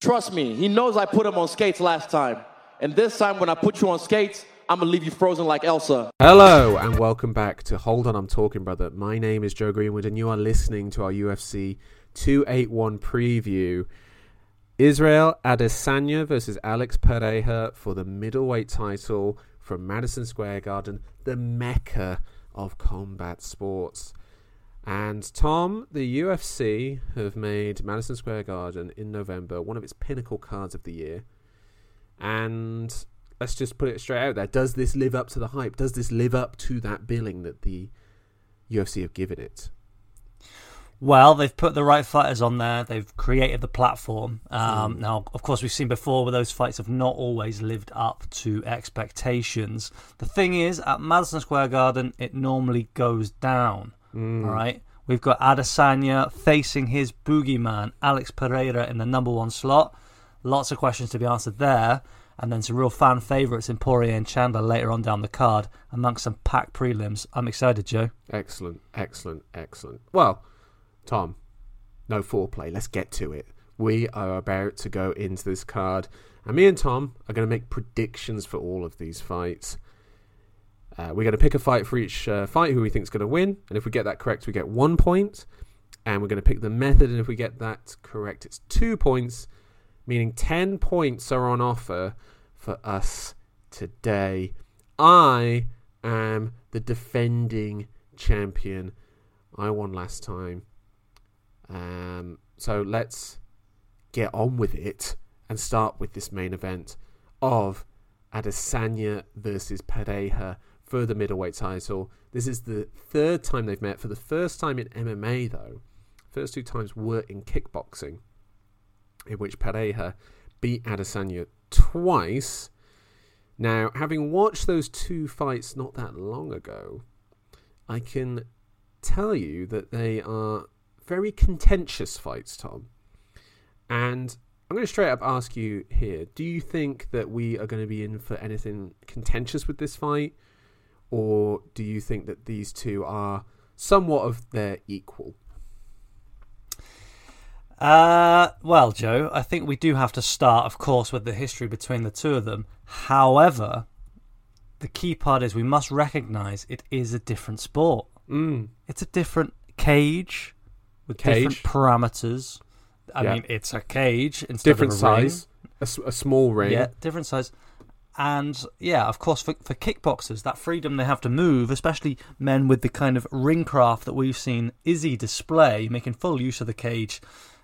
Trust me, he knows I put him on skates last time. And this time, when I put you on skates, I'm gonna leave you frozen like Elsa. Hello and welcome back to Hold On I'm Talking Brother. My name is Joe Greenwood and you are listening to our UFC 281 preview. Israel Adesanya versus Alex Pereira for the middleweight title from Madison Square Garden, the mecca of combat sports. And Tom, the UFC have made Madison Square Garden in November one of its pinnacle cards of the year. And let's just put it straight out there. Does this live up to the hype? Does this live up to that billing that the UFC have given it? Well, they've put the right fighters on there. They've created the platform. Um, mm. Now, of course, we've seen before where those fights have not always lived up to expectations. The thing is, at Madison Square Garden, it normally goes down. Mm. All right. We've got Adesanya facing his boogeyman, Alex Pereira, in the number one slot. Lots of questions to be answered there. And then some real fan favourites in Poirier and Chandler later on down the card, amongst some packed prelims. I'm excited, Joe. Excellent, excellent, excellent. Well, Tom, no foreplay. Let's get to it. We are about to go into this card, and me and Tom are going to make predictions for all of these fights. Uh, we're going to pick a fight for each uh, fight who we think is going to win, and if we get that correct, we get one point. And we're going to pick the method, and if we get that correct, it's two points, meaning 10 points are on offer for us today. I am the defending champion. I won last time. Um, so let's get on with it and start with this main event of Adesanya versus Pereira for the middleweight title. This is the third time they've met. For the first time in MMA, though, first two times were in kickboxing, in which Pereira beat Adesanya twice. Now, having watched those two fights not that long ago, I can tell you that they are very contentious fights, Tom. And I'm going to straight up ask you here do you think that we are going to be in for anything contentious with this fight? Or do you think that these two are somewhat of their equal? Uh, well, Joe, I think we do have to start, of course, with the history between the two of them. However, the key part is we must recognise it is a different sport. Mm. It's a different cage with cage. different parameters. I yeah. mean, it's a cage instead different of a size. A, a small ring. Yeah, different size. And yeah, of course, for, for kickboxers, that freedom they have to move, especially men with the kind of ring craft that we've seen Izzy display, making full use of the cage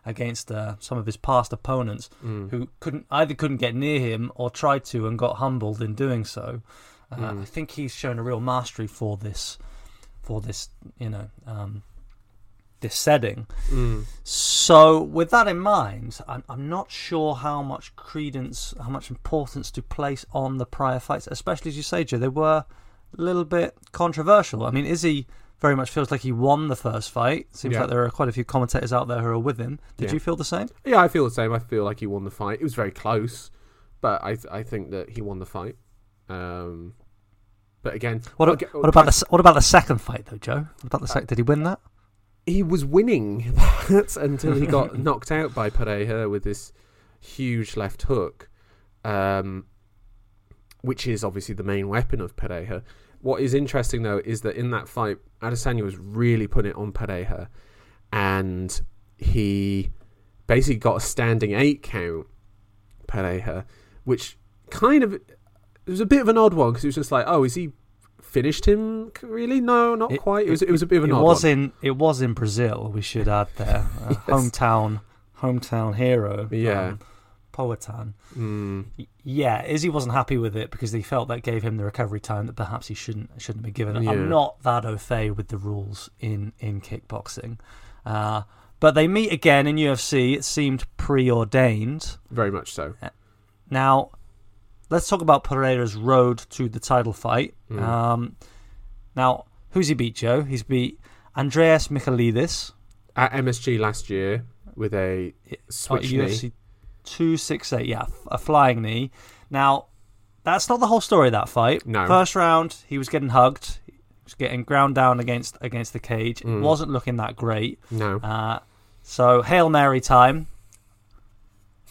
against uh, some of his past opponents mm. who couldn't either couldn't get near him or tried to and got humbled in doing so. Uh, mm. I think he's shown a real mastery for this, for this, you know, um, this setting. Mm. So, with that in mind, I'm, I'm not sure how much credence, how much importance to place on the prior fights, especially as you say, Joe, they were a little bit controversial. I mean, Izzy very much feels like he won the first fight. Seems yeah. like there are quite a few commentators out there who are with him. Did yeah. you feel the same? Yeah, I feel the same. I feel like he won the fight. It was very close, but I I think that he won the fight. Um, but again, what, what about the what about the second fight though, Joe? What about the second? Did he win that? He was winning that until he got knocked out by Pereira with this huge left hook, um, which is obviously the main weapon of Pereira. What is interesting though is that in that fight, Adesanya was really putting it on Pereira, and he basically got a standing eight count Pereira, which kind of it was a bit of an odd one because it was just like, oh, is he finished him really? No, not it, quite. It was it was a bit of an it was one. in it was in Brazil. We should add there uh, yes. hometown hometown hero. Yeah. Um, Poatan. Mm. Yeah, Izzy wasn't happy with it because he felt that gave him the recovery time that perhaps he shouldn't shouldn't be given. Yeah. I'm not that au fait with the rules in in kickboxing, uh, but they meet again in UFC. It seemed preordained. Very much so. Uh, now, let's talk about Pereira's road to the title fight. Mm. Um, now, who's he beat, Joe? He's beat Andreas Michailidis at MSG last year with a switch uh, UFC knee. Two six eight, yeah, a flying knee. Now, that's not the whole story of that fight. No. First round, he was getting hugged. He was getting ground down against against the cage. Mm. It wasn't looking that great. No. Uh, so hail mary time.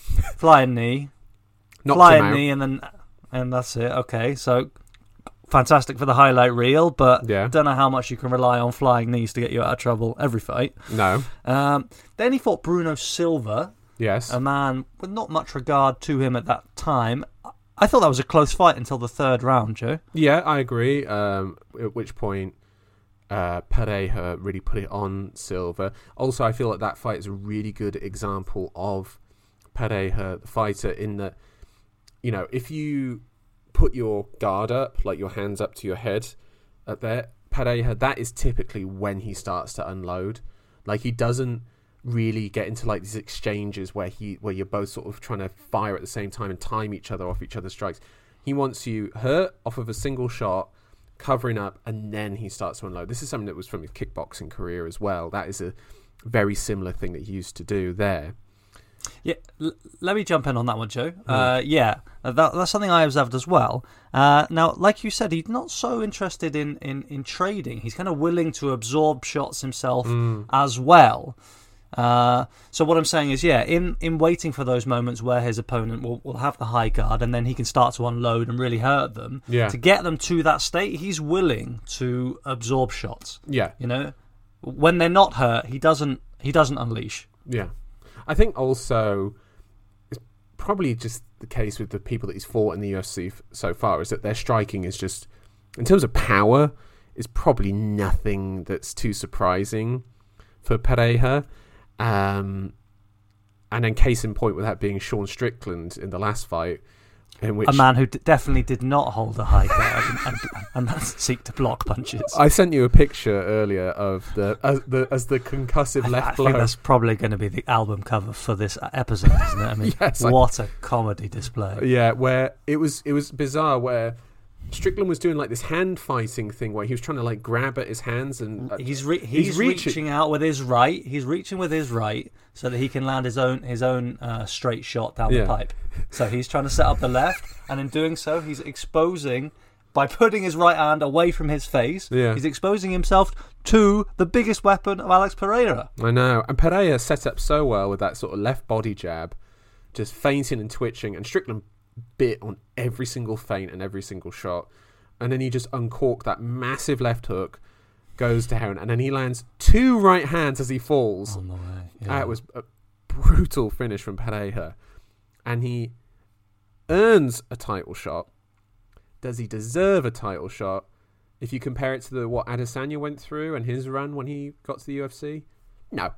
flying knee, Knocked flying knee, and then and that's it. Okay, so fantastic for the highlight reel, but Yeah. don't know how much you can rely on flying knees to get you out of trouble every fight. No. Um, then he fought Bruno Silva, Yes. a man with not much regard to him at that time. I thought that was a close fight until the third round, Joe. Yeah, I agree. Um, at which point, uh, Pereira really put it on Silva. Also, I feel like that fight is a really good example of Pereira, the fighter, in that, you know, if you put your guard up, like your hands up to your head, at there, Pereira, that is typically when he starts to unload. Like he doesn't really get into like these exchanges where he where you're both sort of trying to fire at the same time and time each other off each other's strikes. He wants you hurt off of a single shot, covering up, and then he starts to unload. This is something that was from his kickboxing career as well. That is a very similar thing that he used to do there. Yeah, l- let me jump in on that one, Joe. Uh, yeah, that, that's something I observed as well. Uh, now, like you said, he's not so interested in, in, in trading. He's kind of willing to absorb shots himself as well. Uh, so what I'm saying is, yeah, in, in waiting for those moments where his opponent will, will have the high guard and then he can start to unload and really hurt them, Yeah. to get them to that state, he's willing to absorb shots. Yeah, You know, when they're not hurt, he doesn't he doesn't unleash. Yeah, I think also it's probably just the case with the people that he's fought in the UFC f- so far is that their striking is just, in terms of power, is probably nothing that's too surprising for Pereira. Um, and then case in point with that being Sean Strickland in the last fight, which a man who d- definitely did not hold a high guard and, and, and seek to block punches. I sent you a picture earlier of the as the as the concussive I, left I blow. think that's probably going to be the album cover for this episode, isn't it? I mean, Yes, what a comedy display! Yeah, where it was it was bizarre where Strickland was doing like this hand fighting thing where he was trying to like grab at his hands and uh, He's re- he's, He's reaching- reaching. out with his right. He's reaching with his right so that he can land his own his own uh, straight shot down Yeah. the pipe. So he's trying to set up the left, and in doing so, he's exposing by putting his right hand away from his face. Yeah. He's exposing himself to the biggest weapon of Alex Pereira. I know. And Pereira set up so well with that sort of left body jab, just feinting and twitching, and Strickland bit on every single feint and every single shot. And then he just uncorked that massive left hook, goes down, and then he lands two right hands as he falls. Oh, the way. That was a brutal finish from Pereira. And he earns a title shot. Does he deserve a title shot? If you compare it to the what Adesanya went through and his run when he got to the UFC, no.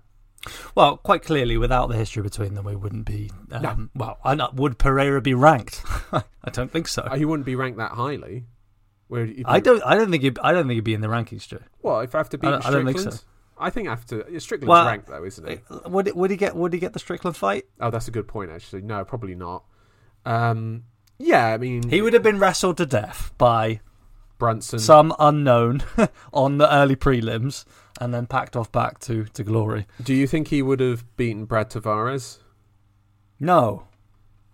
Well, quite clearly, without the history between them, we wouldn't be. Um, No. Well, I not, would Pereira be ranked? I don't think so. He wouldn't be ranked that highly. Where be- I don't. I don't think. He'd, I don't think he'd be in the rankings, Joe. Well, if after I beating don't- I don't think Strickland, so. I think after Strickland's Well, ranked though, isn't he? Would would he get? Would he get the Strickland fight? Oh, that's a good point. Actually, no, probably not. Um, yeah, I mean He would have been wrestled to death by Brunson. some unknown on the early prelims, and then packed off back to to glory. Do you think he would have beaten Brad Tavares? No.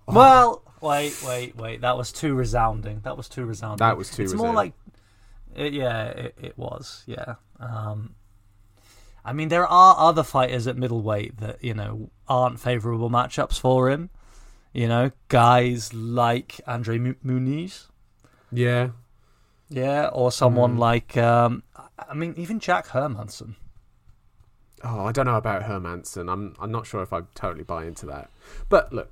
Oh. Well, wait, wait, wait. That was too resounding. That was too resounding. That was too resounding. It's more like, it, yeah, it, it was. Yeah. Um, I mean, there are other fighters at middleweight that you know aren't favourable matchups for him. You know, guys like Andre Mu- Muniz. Yeah, Yeah, or someone Mm. like, um, I mean, even Jack Hermansson. Oh, I don't know about Hermansson. I'm I'm not sure if I totally buy into that. But look,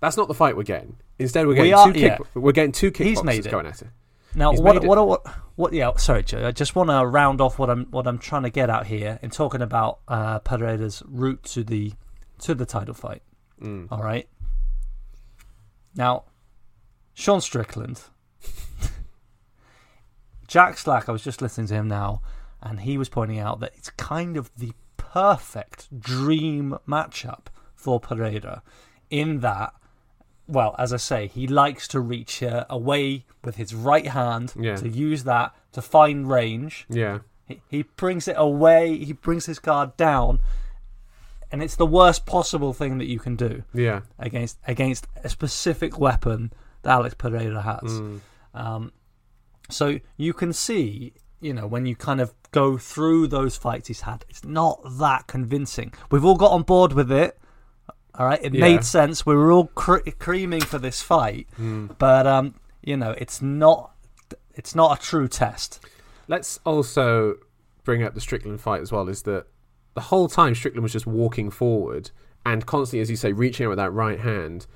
that's not the fight we're getting. Instead, we're We getting are- two yeah. kick, we're getting two He's kickboxers going at it. Now, He's what, what, what, what, yeah, sorry, Joe. I just want to round off what I'm, what I'm trying to get out here in talking about uh, Pereira's route to the, to the title fight. Mm. All right. Now, Sean Strickland, Jack Slack. I was just listening to him now, and he was pointing out that it's kind of the perfect dream matchup for Pereira, in that well, as I say, he likes to reach uh, away with his right hand Yeah. to use that to find range. Yeah, He, he brings it away, he brings his guard down, and it's the worst possible thing that you can do yeah, against against a specific weapon that Alex Pereira has. Mm. Um, so you can see, you know, when you kind of go through those fights he's had, it's not that convincing. We've all got on board with it. All right, it Yeah. made sense. We were all cre- creaming for this fight, but um, you know, it's not. It's not a true test. Let's also bring up the Strickland fight as well. Is that the whole time Strickland was just walking forward and constantly, as you say, reaching out with that right hand.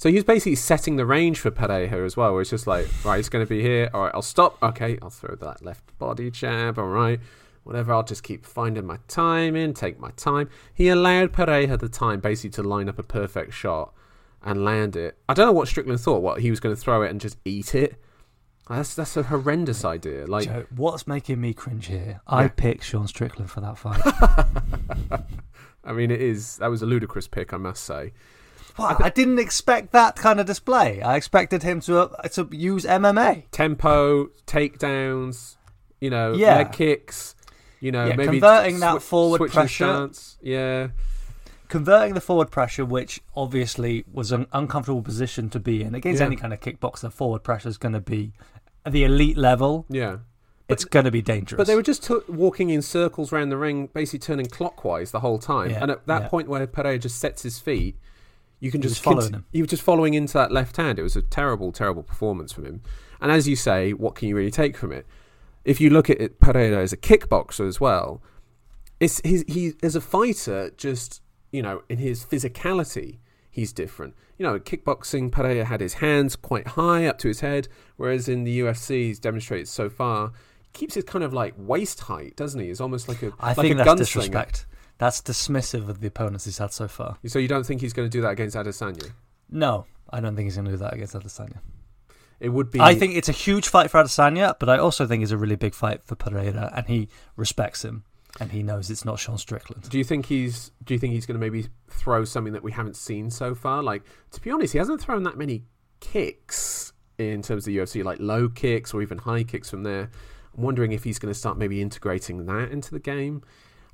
So he was basically setting the range for Pereira as well, where it's just like, right, it's going to be here. All right, I'll stop. Okay, I'll throw that left body jab. All right, whatever. I'll just keep finding my time in, take my time. He allowed Pereira the time basically to line up a perfect shot and land it. I don't know what Strickland thought. What he was going to throw it and just eat it. That's that's a horrendous idea. Like Joe, what's making me cringe here? I Yeah. picked Sean Strickland for that fight. I mean, it is that was a ludicrous pick, I must say. Wow, I didn't expect that kind of display. I expected him to uh, to use MMA. Tempo, takedowns, you know, Yeah. leg kicks, you know, Yeah, maybe converting that forward pressure. stance. Yeah, converting the forward pressure, which obviously was an uncomfortable position to be in against Yeah. any kind of kickboxer, forward pressure is going to be at the elite level. yeah. it's going to be dangerous. But they were just t- walking in circles around the ring, basically turning clockwise the whole time. And at that point where Pereira just sets his feet, you can just follow him. He was just following into that left hand. It was a terrible, terrible performance from him. And as you say, what can you really take from it? If you look at it, Pereira as a kickboxer as well, it's he's, he as a fighter, just you know, in his physicality, he's different. You know, in kickboxing, Pereira had his hands quite high up to his head, whereas in the UFC, he's demonstrated so far, keeps his kind of like waist height, doesn't he? He's almost like a I like think a that's gunslinger. disrespect. That's dismissive of the opponents he's had so far. So you don't think he's going to do that against Adesanya? No, I don't think he's going to do that against Adesanya. It would be. I think it's a huge fight for Adesanya, but I also think it's a really big fight for Pereira, and he respects him, and he knows it's not Sean Strickland. Do you think he's? Do you think he's going to maybe throw something that we haven't seen so far? Like to be honest, he hasn't thrown that many kicks in terms of the UFC, like low kicks or even high kicks from there. I'm wondering if he's going to start maybe integrating that into the game.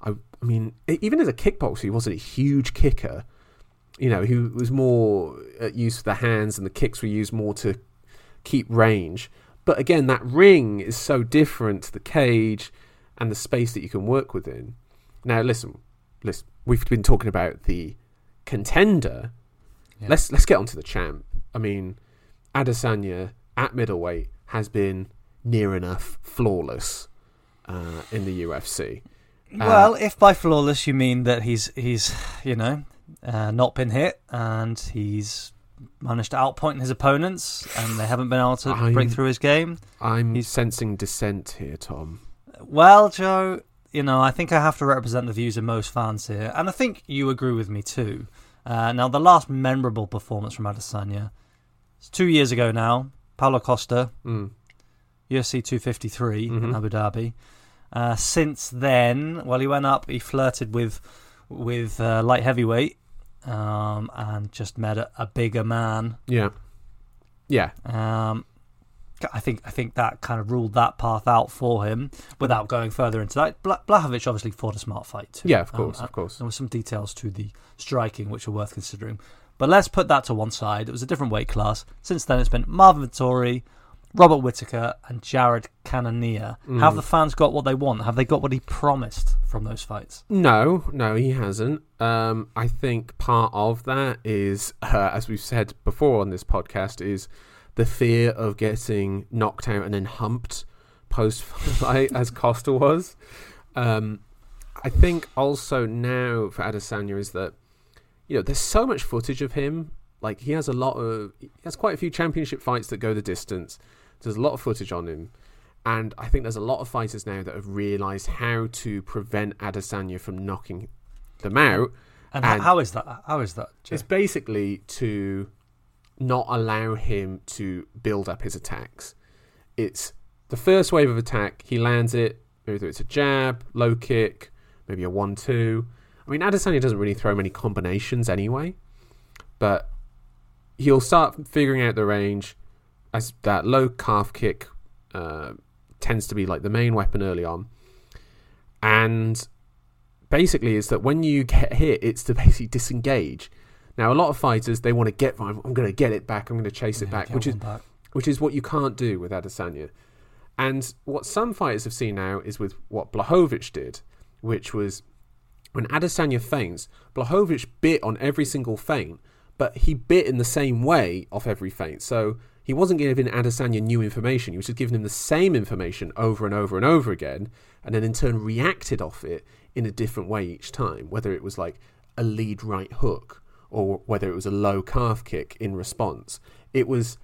I, I mean, even as a kickboxer, he wasn't a huge kicker. You know, he was more at use for the hands, and the kicks were used more to keep range. But again, that ring is so different to the cage and the space that you can work within. Now, listen, listen. We've been talking about the contender. Yeah. Let's let's get on to the champ. I mean, Adesanya at middleweight has been near enough flawless uh, in the UFC. Well, if by flawless you mean that he's he's you know uh, not been hit and he's managed to outpoint his opponents and they haven't been able to I'm- break through his game. I'm He's- sensing dissent here, Tom. Well, Joe, you know I think I have to represent the views of most fans here, and I think you agree with me too. Uh, now, the last memorable performance from Adesanya, it's two years ago now. Paulo Costa, Mm. UFC 253 in Mhm. Abu Dhabi. Uh, since then, well, he went up. He flirted with with uh, light heavyweight, um, and just met a, a bigger man. Yeah, yeah. Um, I think I think that kind of ruled that path out for him. Without going further into that, Bla- Blachowicz obviously fought a smart fight too. Yeah, of Um, course, uh, of course. there were some details to the striking which are worth considering. But let's put that to one side. It was a different weight class. Since then, it's been Marvin Vettori, Robert Whittaker, and Jared Cannonier. Mm. Have the fans got what they want? Have they got what he promised from those fights? No, no, he hasn't. Um, I think part of that is, uh, as we've said before on this podcast, is the fear of getting knocked out and then humped post fight, as Costa was. Um, I think also now for Adesanya is that you know there's so much footage of him. Like he has a lot of, he has quite a few championship fights that go the distance. There's a lot of footage on him. And I think there's a lot of fighters now that have realised how to prevent Adesanya from knocking them out. And, And- how is that? How is that? Joe? It's basically to not allow him to build up his attacks. It's the first wave of attack, he lands it, whether it's a jab, low kick, maybe a 1 2. I mean, Adesanya doesn't really throw many combinations anyway, but he'll start figuring out the range that low calf kick uh, tends to be like the main weapon early on. And basically, is that when you get hit, it's to basically disengage. Now, a lot of fighters they want to get. I'm, I'm going to get it back. I'm going to chase it back, which is back. which is what you can't do with Adesanya. And what some fighters have seen now is with what Blachowicz did, which was when Adesanya feints, Blachowicz bit on every single feint, but he bit in the same way off every feint. So he wasn't giving Adesanya new information. He was just giving him the same information over and over and over again, and then in turn reacted off it in a different way each time, whether it was like a lead right hook or whether it was a low calf kick in response. It was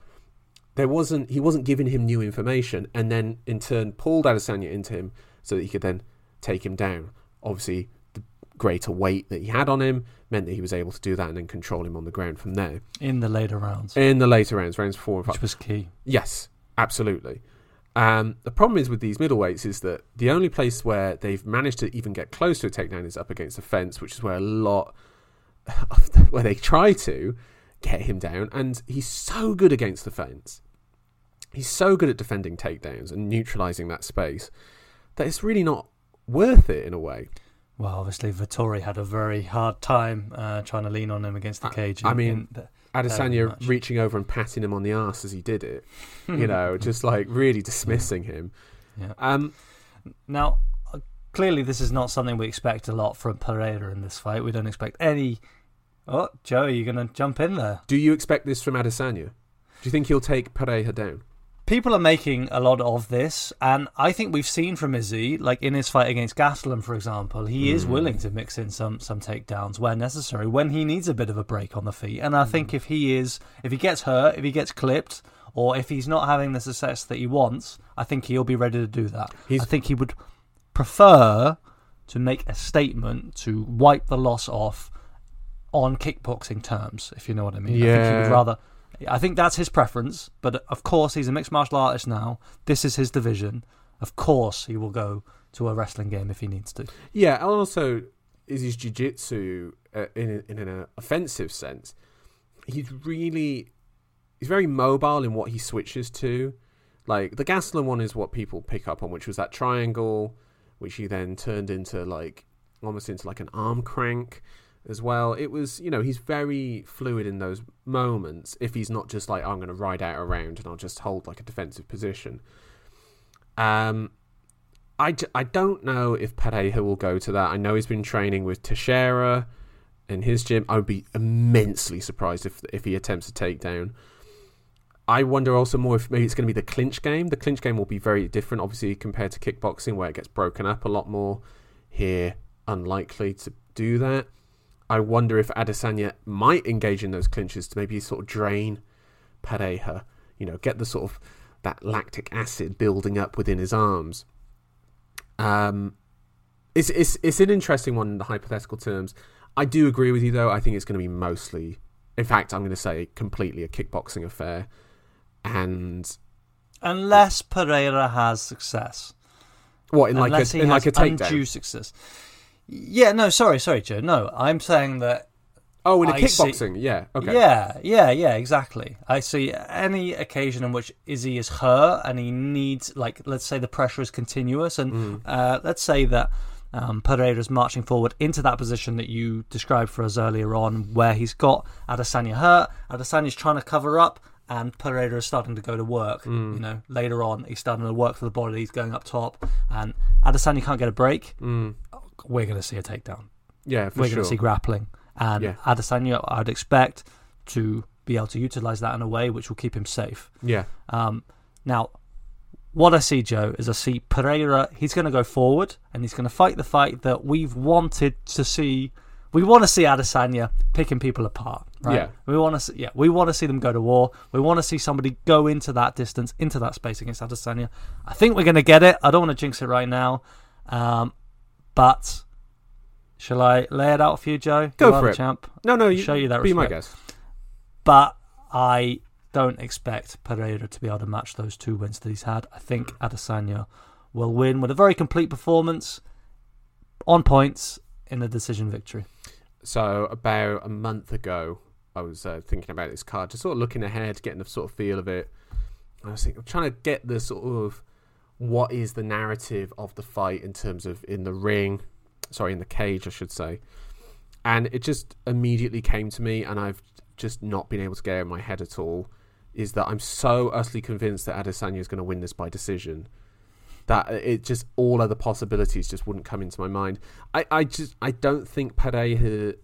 there wasn't he wasn't giving him new information and then in turn pulled Adesanya into him so that he could then take him down. Obviously the greater weight that he had on him meant that he was able to do that and then control him on the ground from there. in the later rounds, In the later rounds, rounds four and five. which was key. Yes, absolutely. Um, the problem is with these middleweights is that the only place where they've managed to even get close to a takedown is up against the fence, which is where a lot of the, where they try to get him down, and he's so good against the fence. He's so good at defending takedowns and neutralizing that space that it's really not worth it in a way. Well, obviously, Vettori had a very hard time uh, trying to lean on him against the cage. I in- mean, in the- Adesanya reaching over and patting him on the ass as he did it, you know, just like really dismissing him. Yeah. Um, Now, uh, clearly, this is not something we expect a lot from Pereira in this fight. We don't expect any. Oh, Joe, are you going to jump in there? Do you expect this from Adesanya? Do you think he'll take Pereira down? People are making a lot of this, and I think we've seen from Izzy, like in his fight against Gastelum, for example, he is hmm. willing to mix in some some takedowns where necessary, when he needs a bit of a break on the feet. And I think hmm. if he is, if he gets hurt, if he gets clipped, or if he's not having the success that he wants, I think he'll be ready to do that. He's- I think he would prefer to make a statement to wipe the loss off on kickboxing terms, if you know what I mean. I think he Yeah. would rather. I think that's his preference, but of course he's a mixed martial artist now. This is his division. Of course he will go to a wrestling game if he needs to. Yeah, and also is his jiu-jitsu uh, in in an offensive sense. He's really he's very mobile in what he switches to. Like the Gastelum one is what people pick up on, which was that triangle, which he then turned into like almost into like an arm crank as well. It was, you know, he's very fluid in those moments. If he's not just like I'm going to ride out around and I'll just hold like a defensive position. Um, I, I don't know if Pereira will go to that. I know he's been training with Teixeira in his gym. I would be immensely surprised if if he attempts a takedown. I wonder also more if maybe it's going to be the clinch game. The clinch game will be very different, obviously, compared to kickboxing, where it gets broken up a lot more. Here, unlikely to do that. I wonder if Adesanya might engage in those clinches to maybe sort of drain Pereira. You know, get the sort of that lactic acid building up within his arms. Um, it's it's it's an interesting one in the hypothetical terms. I do agree with you though. I think it's going to be mostly, in fact, I'm going to say completely a kickboxing affair, and Unless Pereira has success. what in like a in like a takedown. undue success. Yeah, no, sorry, sorry, Joe. No, I'm saying that Oh, in a I see. kickboxing, yeah, okay, Yeah, yeah, yeah, exactly. I see any occasion in which Izzy is hurt and he needs, like, let's say the pressure is continuous, and Mm. uh, let's say that um, Pereira is marching forward into that position that you described for us earlier on, where he's got Adesanya hurt, Adesanya's trying to cover up, and Pereira is starting to go to work. Mm. You know, later on, he's starting to work for the body, he's going up top, and Adesanya can't get a break. We're going to see a takedown yeah, for we're sure. going to see grappling. And Yeah. Adesanya, I'd expect to be able to utilize that in a way which will keep him safe. yeah, Um, now, what I see, Joe, is I see Pereira. He's going to go forward and he's going to fight the fight that we've wanted to see. We want to see Adesanya picking people apart, right? Yeah. We want to, see, yeah, we want to see them go to war. We want to see somebody go into that distance, into that space against Adesanya. I think we're going to get it. I don't want to jinx it right now, um, but shall I lay it out for you, Joe? Go You for the it. champ no, no, you show you that be my respect. guest. but I don't expect Pereira to be able to match those two wins that he's had. I think Adesanya will win with a very complete performance on points in a decision victory. So about a month ago, I was uh, thinking about this card, just sort of looking ahead, getting a sort of feel of it. I was thinking, I'm trying to get the sort of what is the narrative of the fight in terms of in the ring, sorry, in the cage, I should say. And it just immediately came to me, and I've just not been able to get it in my head at all. Is that I'm so utterly convinced that Adesanya is going to win this by decision. that it just all other possibilities just wouldn't come into my mind. I, I just I don't think Pereira.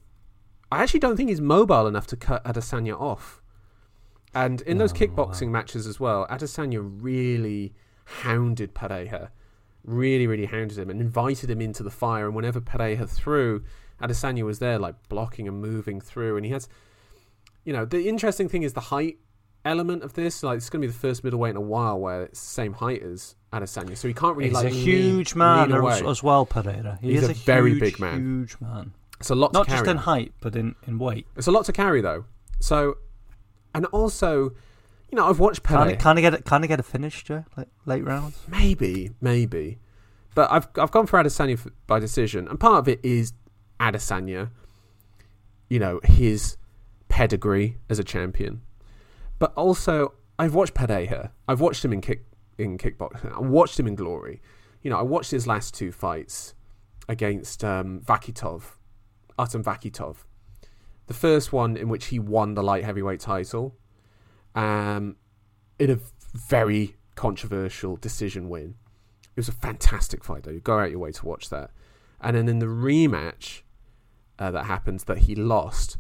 I actually don't think he's mobile enough to cut Adesanya off. And in those oh, No, kickboxing matches as well, Adesanya really hounded Pereira, really really hounded him and invited him into the fire. And whenever Pereira threw, Adesanya was there like blocking and moving through. And he has, you know, the interesting thing is the height element of this. Like it's going to be the first middleweight in a while where it's the same height as Adesanya, so he can't really He's like a lean- huge man lean as, as well, Pereira. He He's is a very huge, big man. Huge man. It's a lot Not to carry. just in height, but in, in weight. It's a lot to carry though. So, and also, you know, I've watched Pereira. Kind of, get it. Kind of get a finish, Joe. Like late rounds. Maybe, maybe, but I've I've gone for Adesanya f- by decision, and part of it is Adesanya. You know his pedigree as a champion, but also I've watched Pereira. I've watched him in kick in kickboxing. I watched him in Glory. You know, I watched his last two fights against um, Vakhitov, Artem Vakhitov. The first one in which he won the light heavyweight title, um, in a very controversial decision win. It was a fantastic fight, though. You go out your way to watch that. And then in the rematch uh, that happened, that he lost,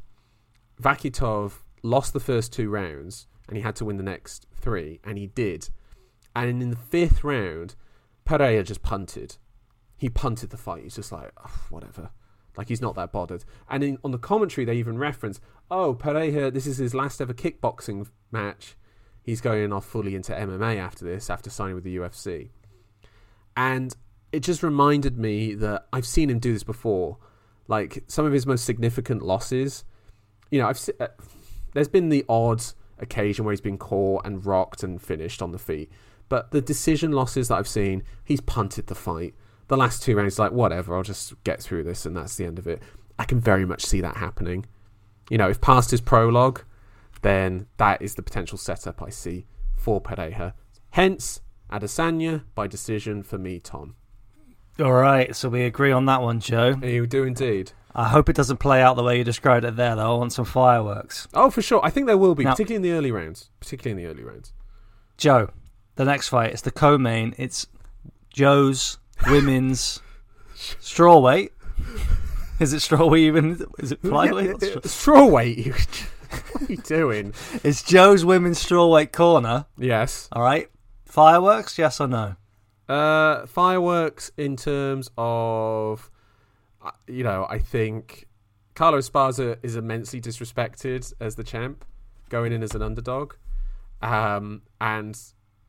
Vakhitov lost the first two rounds, and he had to win the next three, and he did. And in the fifth round, Pereira just punted. He punted the fight. He's just like, "Oh, whatever. Like he's not that bothered. And in, on the commentary, they even reference, "Oh, Pereira, this is his last ever kickboxing match. He's going off fully into MMA after this, after signing with the UFC." And it just reminded me that I've seen him do this before. Like some of his most significant losses, you know, I've se- uh, there's been the odd occasion where he's been caught and rocked and finished on the feet, but the decision losses that I've seen, he's punted the fight. The last two rounds, like whatever, I'll just get through this, and that's the end of it. I can very much see that happening. You know, if past is prologue, then that is the potential setup I see for Pereira. Hence, Adesanya by decision for me, Tom. All right, so we agree on that one, Joe. You do indeed. I hope it doesn't play out the way you described it there, though. I want some fireworks. Oh, for sure. I think there will be, Now- particularly in the early rounds. Particularly in the early rounds. Joe, the next fight, it's the co-main. It's Joe's women's strawweight. Is it strawweight even? Is it flyweight? Yeah, Strawweight. You, what are you doing? It's Joe's women's strawweight corner. Yes. All right. Fireworks? Yes or no? Uh, fireworks in terms of, uh, you know, I think Carla Esparza is immensely disrespected as the champ, going in as an underdog. Um, and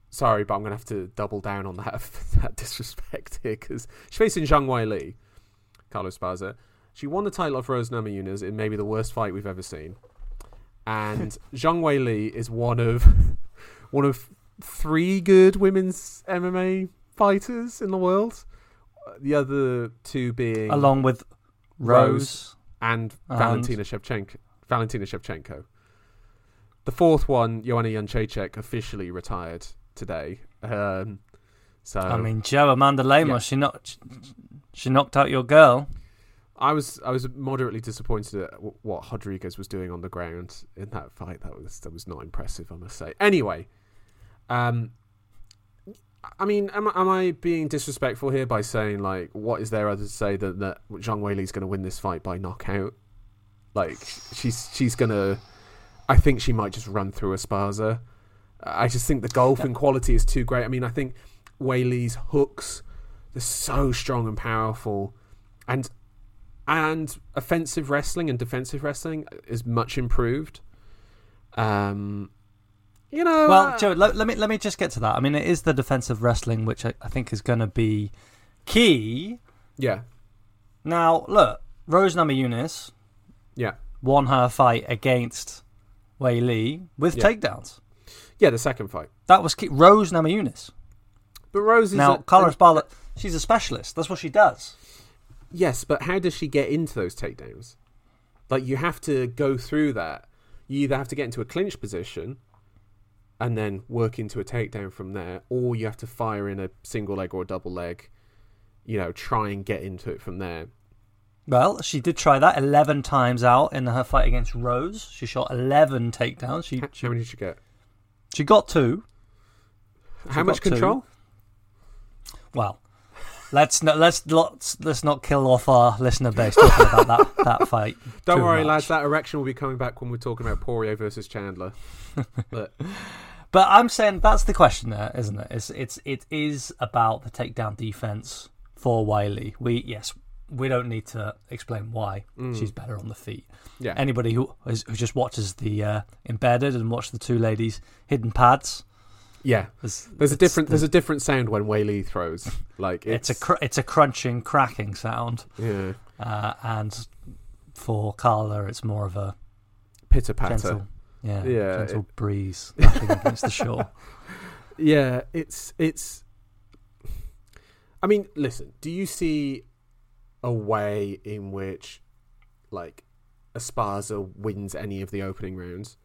sorry, but I'm gonna have to double down on that that disrespect here because she's facing Zhang Wei Li, Carla Esparza. She won the title of Rose Namajunas in maybe the worst fight we've ever seen, and Zhang Weili is one of one of three good women's MMA fighters in the world. The other two being Along with Rose. and And- Valentina Shevchenko. Valentina Shevchenko. The fourth one, Joanna Jędrzejczyk, officially retired today. Um, so I mean, Joe Amanda Lemos. Yeah. She knocked. She knocked out your girl. I was I was moderately disappointed at w- what Rodriguez was doing on the ground in that fight. That was that was not impressive, I must say. Anyway, um, I mean, am, I- am I being disrespectful here by saying like, what is there other to say than that Zhang Weili's going to win this fight by knockout? Like she's she's gonna. I think she might just run through Esparza. I just think the golfing quality is too great. I mean, I think Weili's hooks they're so strong and powerful, and and offensive wrestling and defensive wrestling is much improved. Um, you know, Well, uh, Joe, let, let me let me just get to that. I mean, it is the defensive wrestling which I, I think is going to be key. yeah, Now, look, Rose Namajunas yeah, won her fight against Weili with Yeah. takedowns. yeah. The second fight, That was key. Rose Namajunas. but Rose is Now, a- Carlos Barlett, she's a specialist. That's what she does. Yes, but how does she get into those takedowns? Like you have to go through that. You either have to get into a clinch position and then work into a takedown from there, or you have to fire in a single leg or a double leg. You know, try and get into it from there. Well, she did try that 11 times out in her fight against Rose. She shot 11 takedowns. She How, how many did you get? she got two. How got much two. control? well, let's not let's not let's not kill off our listener base talking about that that fight. Don't worry, much. lads. That erection will be coming back when we're talking about Poirier versus Chandler. but But I'm saying that's the question there, isn't it? It's it's it is about the takedown defense for Weili. We yes, we don't need to explain why she's better on the feet. yeah, Anybody who is, who just watches the uh, embedded and watch the two ladies hidden pads, yeah. there's, There's a different the- there's a different sound when Weili throws. Like it's it's, a cr- it's a crunching, cracking sound, yeah uh, and for Carla, it's more of a pitter patter. yeah, Yeah, gentle breeze lapping against the shore. Yeah, it's it's. I mean, listen. Do you see a way in which, like, Esparza wins any of the opening rounds?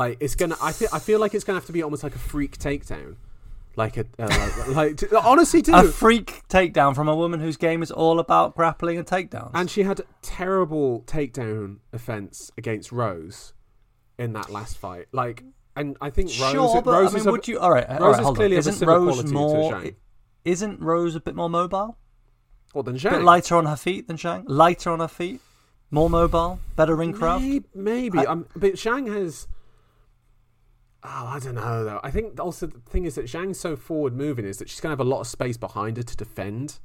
Like, it's gonna. I feel. I feel like it's gonna have to be almost like a freak takedown, like a uh, like, like to- honestly, do. a freak takedown from a woman whose game is all about grappling and takedowns. And she had terrible takedown offense against Rose in that last fight. Like, and I think Rose. sure, but Rose I is mean, of- would you? All right, all Rose right, is clearly a Isn't Rose more? Isn't Rose a bit more mobile? Well, then A bit lighter on her feet than Zhang. Lighter on her feet, more mobile, better ring craft. Maybe, maybe. I- um, but Zhang has. Oh, I don't know though. I think also the thing is that Zhang's so forward moving is that she's going to have a lot of space behind her to defend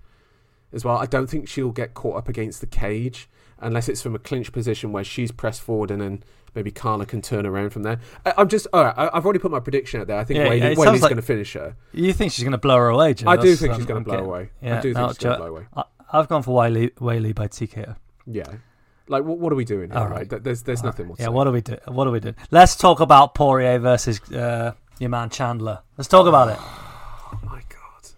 as well. I don't think she'll get caught up against the cage unless it's from a clinch position where she's pressed forward and then maybe Carla can turn around from there. I, I'm just all right. I, I've already put my prediction out there. I think Yeah, Weili, yeah, Weili's like- going to finish her. You think she's going to blow her away, Joe? I do That's- think um, she's going to blow getting- away. Yeah, I do think no, she's going to blow away. I, I've gone for Weili, Weili by TKO. Yeah. Like what? What are we doing here? All right. right. There's there's All nothing. right. Yeah, what are we doing? What are we doing? Let's talk about Poirier versus uh, your man Chandler. Let's talk about it. Oh my god.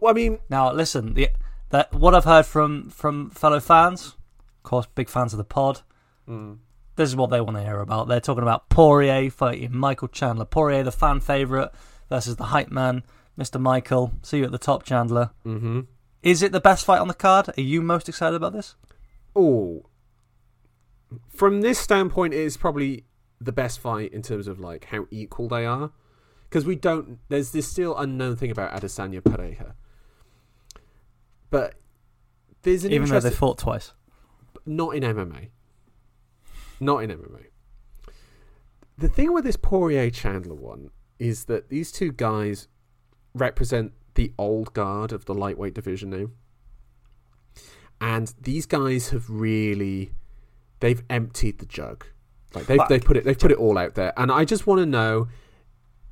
Well, I mean, Now, listen, the, that what I've heard from from fellow fans, of course, big fans of the pod. mm, This is what they want to hear about. They're talking about Poirier fighting Michael Chandler. Poirier, the fan favorite, versus the hype man, Mr. Michael. See you at the top, Chandler. mm-hmm. Is it the best fight on the card? Are you most excited about this? Oh, from this standpoint, it is probably the best fight in terms of like how equal they are, because we don't. There's this still unknown thing about Adesanya Pereira, but there's an Even though they fought twice. not in MMA, not in MMA. The thing with this Poirier Chandler one is that these two guys represent the old guard of the lightweight division now. And these guys have really they've emptied the jug. Like they've they've put it they've put it all out there. And I just want to know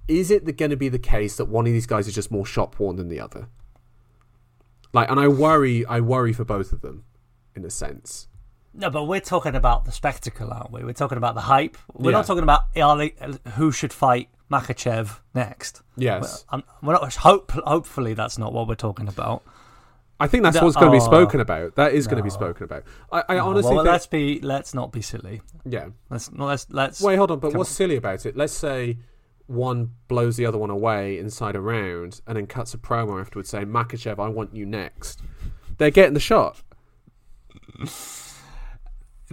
is it going to be the case that one of these guys is just more shop worn than the other? Like and I worry I worry for both of them in a sense. No, but we're talking about the spectacle, aren't we? We're talking about the hype. We're Yeah. not talking about they, who should fight Makhachev next. Yes. I'm, um, we're not. Hope, hopefully, that's not what we're talking about. I think that's No, what's going to be spoken about. That is going to be spoken about. I, I No, honestly well, think, let's be. Let's not be silly. yeah. Let's no, let's let's. Wait, hold on. But what's silly about it? Let's say one blows the other one away inside a round and then cuts a promo afterwards saying, Makhachev, I want you next. They're getting the shot.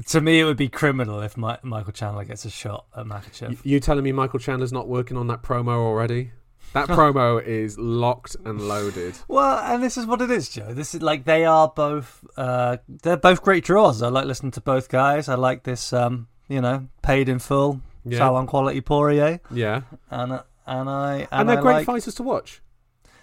To me, it would be criminal if Mi- Michael Chandler gets a shot at Makhachev. Y- You telling me Michael Chandler's not working on that promo already? That promo is locked and loaded. Well, and this is what it is, Joe. This is like they are both. Uh, they're both great draws. I like listening to both guys. I like this. Um, you know, paid in full, Yeah. salon quality Poirier, Yeah. and uh, and I and, And they're I great like, fighters to watch.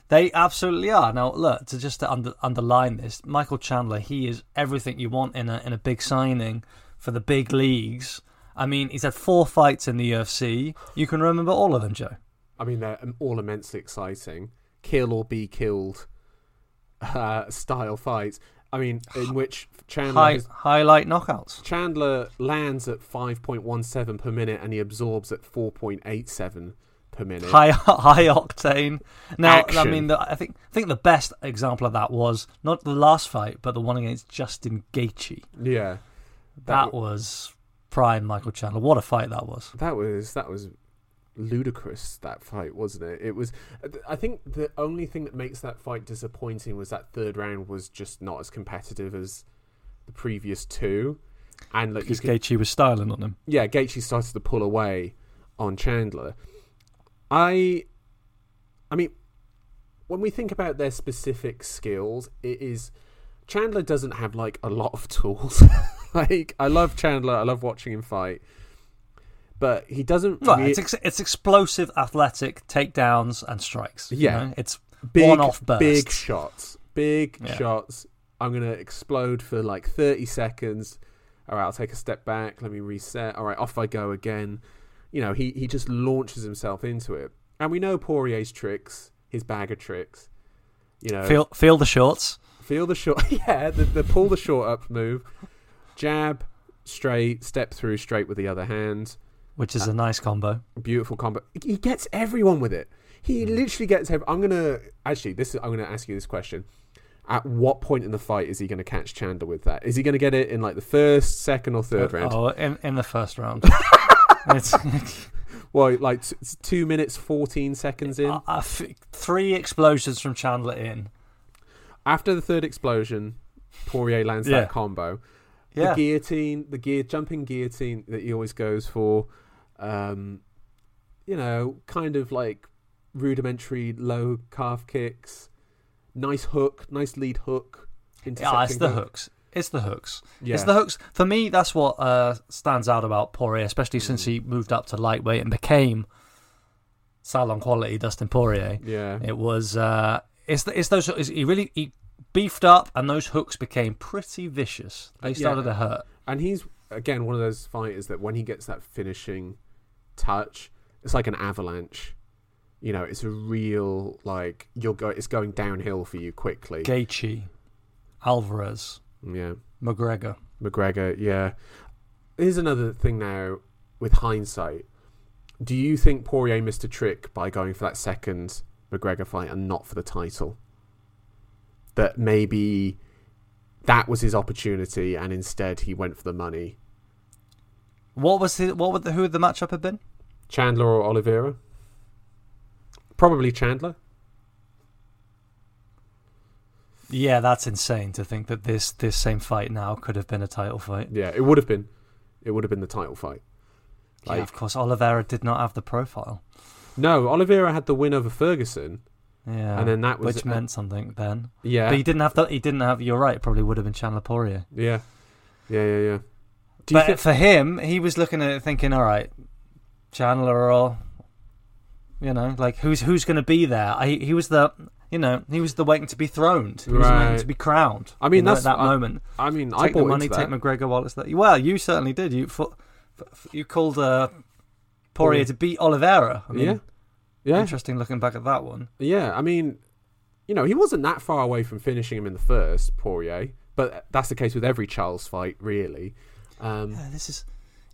They absolutely are. Now, look to just to under, underline this, Michael Chandler, he is everything you want in a in a big signing for the big leagues. I mean, he's had four fights in the UFC. You can remember all of them, Joe. I mean, they're all immensely exciting. Kill or be killed uh, style fights. I mean, in which Chandler High, has- highlight knockouts. Chandler lands at 5.17 per minute and he absorbs at 4.87 per minute. High high octane. Now, I mean, the, I think I think the best example of that was not the last fight, but the one against Justin Gaethje. Yeah. That, That, was prime Michael Chandler. What a fight that was. that was that was ludicrous that fight, wasn't it? It was I think the only thing that makes that fight disappointing was that third round was just not as competitive as the previous two. And like Because could, Gaethje was styling on him. yeah, Gaethje started to pull away on Chandler. I I mean, when we think about their specific skills, it is Chandler doesn't have like a lot of tools. like I love Chandler, I love watching him fight, but he doesn't. Well, rea- it's ex- it's explosive, athletic takedowns and strikes. you Yeah. know? it's big, one-off bursts. big shots, big Yeah. shots. I'm gonna explode for like 30 seconds. All right, I'll take a step back. Let me reset. All right, off I go again. You know, he he just launches himself into it, and we know Poirier's tricks, his bag of tricks. You know, Feel feel the shorts. feel the short, yeah, the, the pull the short up move, jab, straight, step through straight with the other hand. Which is a nice combo. beautiful combo. He gets everyone with it. He literally gets. Every, I'm gonna actually. This is. I'm gonna ask you this question. At what point in the fight is he going to catch Chandler with that? Is he going to get it in like the first, second, or third round? Oh, in in the first round. Well, like t- two minutes, fourteen seconds in. uh, uh, f- three explosions from Chandler in. After the third explosion, Poirier lands Yeah. that combo. Yeah, The guillotine, the gear jumping guillotine that he always goes for. Um, you know, kind of like rudimentary low calf kicks. Nice hook, nice lead hook. yeah, it's the hook. hooks. It's the hooks. Yeah. It's the hooks. For me, that's what uh, stands out about Poirier, especially since he moved up to lightweight and became salon quality Dustin Poirier. Yeah. It was uh, it's the, it's those it's, he really he beefed up and those hooks became pretty vicious. They Yeah. started to hurt. And he's again one of those fighters that when he gets that finishing touch, it's like an avalanche. You know, it's a real like you'll go. It's going downhill for you quickly. Gaethje, Alvarez, Yeah, McGregor. McGregor. Yeah. Here's another thing now with hindsight. Do you think Poirier missed a trick by going for that second McGregor fight and not for the title? That maybe that was his opportunity, and instead he went for the money. What was the, what would the, who would the matchup have been? Chandler or Oliveira? Probably Chandler. Yeah, that's insane to think that this this same fight now could have been a title fight. Yeah, it would have been. It would have been the title fight. yeah, of course, Oliveira did not have the profile. No, Oliveira had the win over Ferguson, Yeah, and then that was which meant something then. yeah, But he didn't have the, he didn't have. You're right. It probably would have been Chandler Poirier. yeah, yeah, yeah, yeah. Do you But think? for him, he was looking at it thinking, all right, Chandler or you know, like who's who's going to be there? I, he was the you know he was the waiting to be throned. He was Right. waiting to be crowned. I mean, you know, that's- at that I- moment. I mean, I Take the bought money, take. McGregor while it's there. Well, you certainly did. You for, for, you called uh, Poirier Poirier. to beat Oliveira. I mean, yeah, yeah, Interesting looking back at that one. yeah. I mean, you know, he wasn't that far away from finishing him in the first Poirier, but that's the case with every Charles fight, really. Um, Yeah, this is.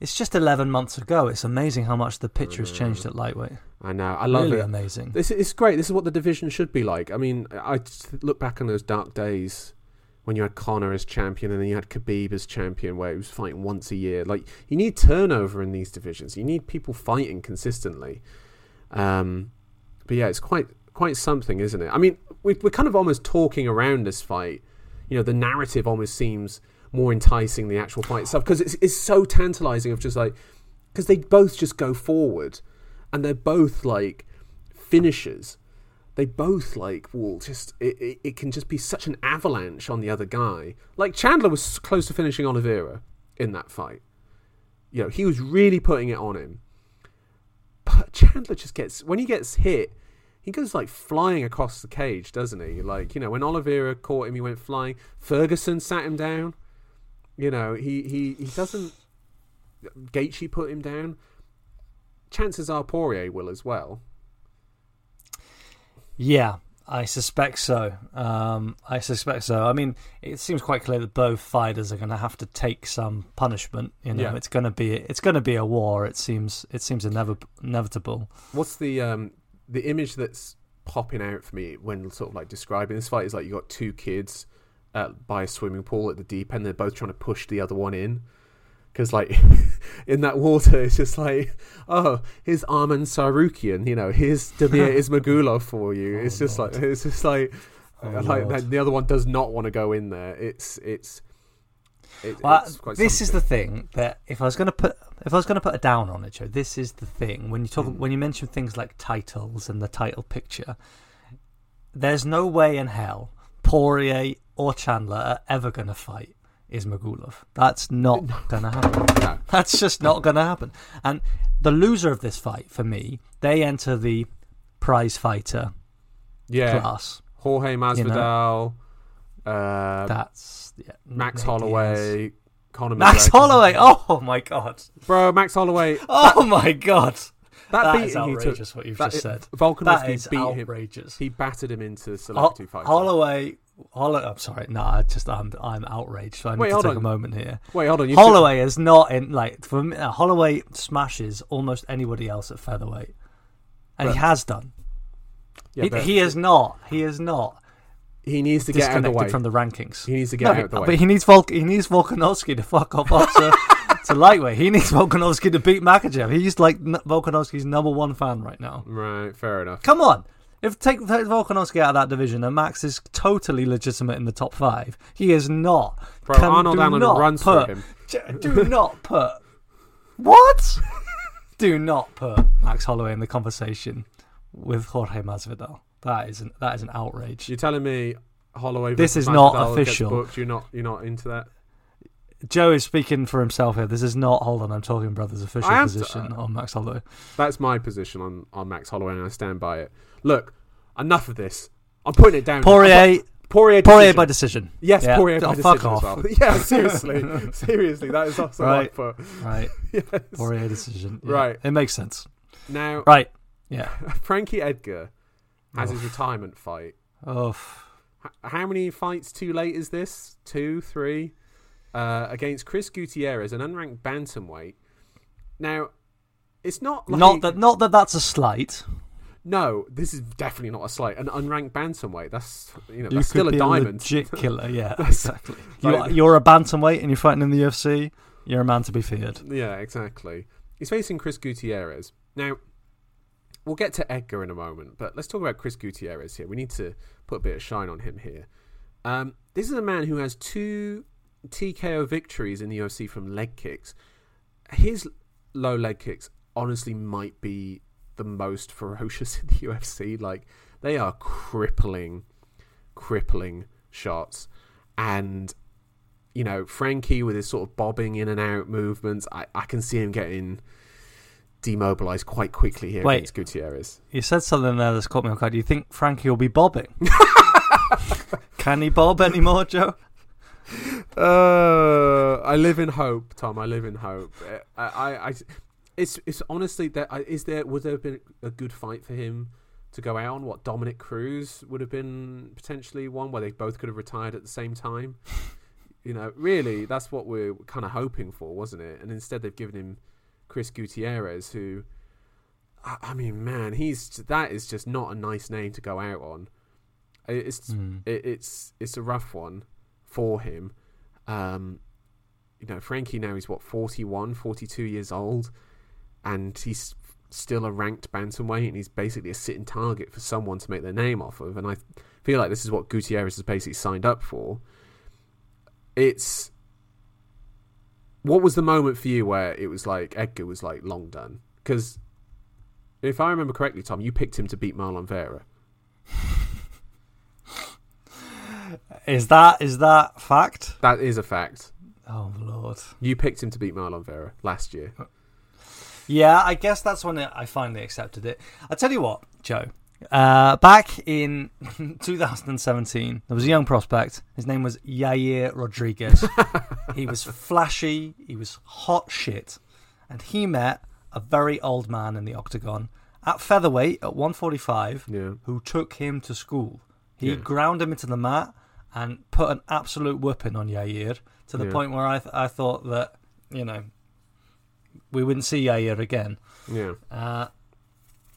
It's just 11 months ago. It's amazing how much the picture has changed at lightweight. I know, I love really it. amazing. This is great. This is what the division should be like. I mean, I look back on those dark days when you had Conor as champion and then you had Khabib as champion, where he was fighting once a year. Like you need turnover in these divisions. You need people fighting consistently. Um, but yeah, it's quite quite something, isn't it? I mean, we, we're kind of almost talking around this fight. You know, the narrative almost seems more enticing the actual fight itself because it's it's so tantalizing of just like because they both just go forward and they're both like finishers. They both like will just it, it, it can just be such an avalanche on the other guy. Like Chandler was close to finishing Oliveira in that fight. You know, he was really putting it on him. But Chandler just gets when he gets hit, he goes like flying across the cage, doesn't he? Like, you know, when Oliveira caught him, he went flying. Ferguson sat him down. You know, he he, he doesn't Gaethje put him down. Chances are Poirier will as well. Yeah, I suspect so. Um, I suspect so. I mean, it seems quite clear that both fighters are going to have to take some punishment. You know, Yeah. it's going to be it's going to be a war. It seems it seems inevitable. What's the um the image that's popping out for me when sort of like describing this fight is like you got two kids uh, by a swimming pool at the deep end. They're both trying to push the other one in because like in that water, it's just like oh, here's Arman Tsarukyan, you know, here's Damir Ismagulov for you. it's just like it's just like Oh, like Lord. the other one does not want to go in there. It's it's It, Well, it's quite this is the thing that if I was going to put if I was going to put a down on it, Joe, this is the thing when you talk Hmm. when you mention things like titles and the title picture. There's no way in hell Poirier or Chandler are ever going to fight is Ismagulov. That's not going to happen. No. That's just not going to happen. And the loser of this fight, for me, they enter the prize fighter yeah. class. Jorge Masvidal, uh, That's yeah, Max Holloway, Conor Max McGregor. Holloway. Oh my god. bro, Max Holloway. Oh my god. That, That beating is outrageous took, what you've that- just said. Volkanovski That beat him. outrageous. He battered him into Ho- celebrity fighting. Holloway. Hollow, I'm sorry. No, I just I'm I'm outraged. So I need Wait, to take on. a moment here. Wait, hold on. You Holloway is not in like for me. Holloway smashes almost anybody else at featherweight, and he has done. yeah, he, he is not. He is not he needs to get out of the disconnected way. from the rankings. He needs to get No, out of the way. But he needs Volk. He needs Volkanovski to fuck off up to, to lightweight. He needs Volkanovski to beat Makhachev. He's like Volkanovski's number one fan right now. Right, fair enough. Come on. If take, take Volkanovski out of that division and Max is totally legitimate in the top five, he is not. Bro, Can- Arnold do Allen not runs put, him. Do not put. What? do not put Max Holloway in the conversation with Jorge Masvidal. That is an, that is an outrage. You're telling me Holloway? This is not Masvidal gets official. You're not. You're not into that. Joe is speaking for himself here. This is not Hold on, I'm talking brothers official I am- position on Max Holloway. That's my position on, on Max Holloway, and I stand by it. Look, enough of this. I'm putting it down. Poirier, Poirier, Poirier decision. by decision. Yes, Yeah. Poirier by Oh, decision fuck off. as well. Yeah, seriously, seriously, that is also Right. put. Right, Yes. Poirier decision. Yeah, Right. it makes sense. Now, Right, yeah. Frankie Edgar has his retirement fight. Oh, how many fights too late is this? Two, three? Uh, against Chris Gutierrez, an unranked bantamweight. Now, it's not like not that, not that that's a slight. No, this is definitely not a slight. An unranked bantamweight. That's you know You that's still a diamond. legit killer. Yeah, exactly. You're, you're a bantamweight and you're fighting in the UFC. You're a man to be feared. Yeah, exactly. He's facing Chris Gutierrez. Now, we'll get to Edgar in a moment, but let's talk about Chris Gutierrez here. We need to put a bit of shine on him here. Um, this is a man who has two TKO victories in the UFC from leg kicks. His low leg kicks honestly might be the most ferocious in the UFC. Like, they are crippling, crippling shots. And you know, Frankie with his sort of bobbing in and out movements, I, I can see him getting demobilized quite quickly here Wait. against Gutierrez. You said something there that's caught me off guard. Do you think Frankie will be bobbing? Can he bob anymore, Joe? Uh, I live in hope, Tom. I live in hope. I, I, I it's, it's honestly that is there would there have been a good fight for him to go out on? What Dominick Cruz would have been potentially one where they both could have retired at the same time. You know, really, that's what we're kind of hoping for, wasn't it? And instead, they've given him Chris Gutierrez, who, I, I mean, man, he's that is just not a nice name to go out on. It's Hmm. it, it's it's a rough one for him. Um, you know, Frankie now is what 41, 42 years old, and he's still a ranked bantamweight, and he's basically a sitting target for someone to make their name off of. And I feel like this is what Gutierrez has basically signed up for. It's what was the moment for you where it was like Edgar was like long done? Because if I remember correctly, Tom, you picked him to beat Marlon Vera. Is that is that fact? That is a fact. Oh lord. You picked him to beat Marlon Vera last year. Uh, Yeah, I guess that's when I finally accepted it. I tell you what, Joe. Uh, back in 2017, there was a young prospect. His name was Yair Rodriguez. he was flashy. He was hot shit, and he met a very old man in the octagon at featherweight at 145 Yeah. who took him to school. He Yeah. ground him into the mat and put an absolute whooping on Yair to the Yeah. point where I, th- I thought that, you know, we wouldn't see Yair again. Yeah. Uh,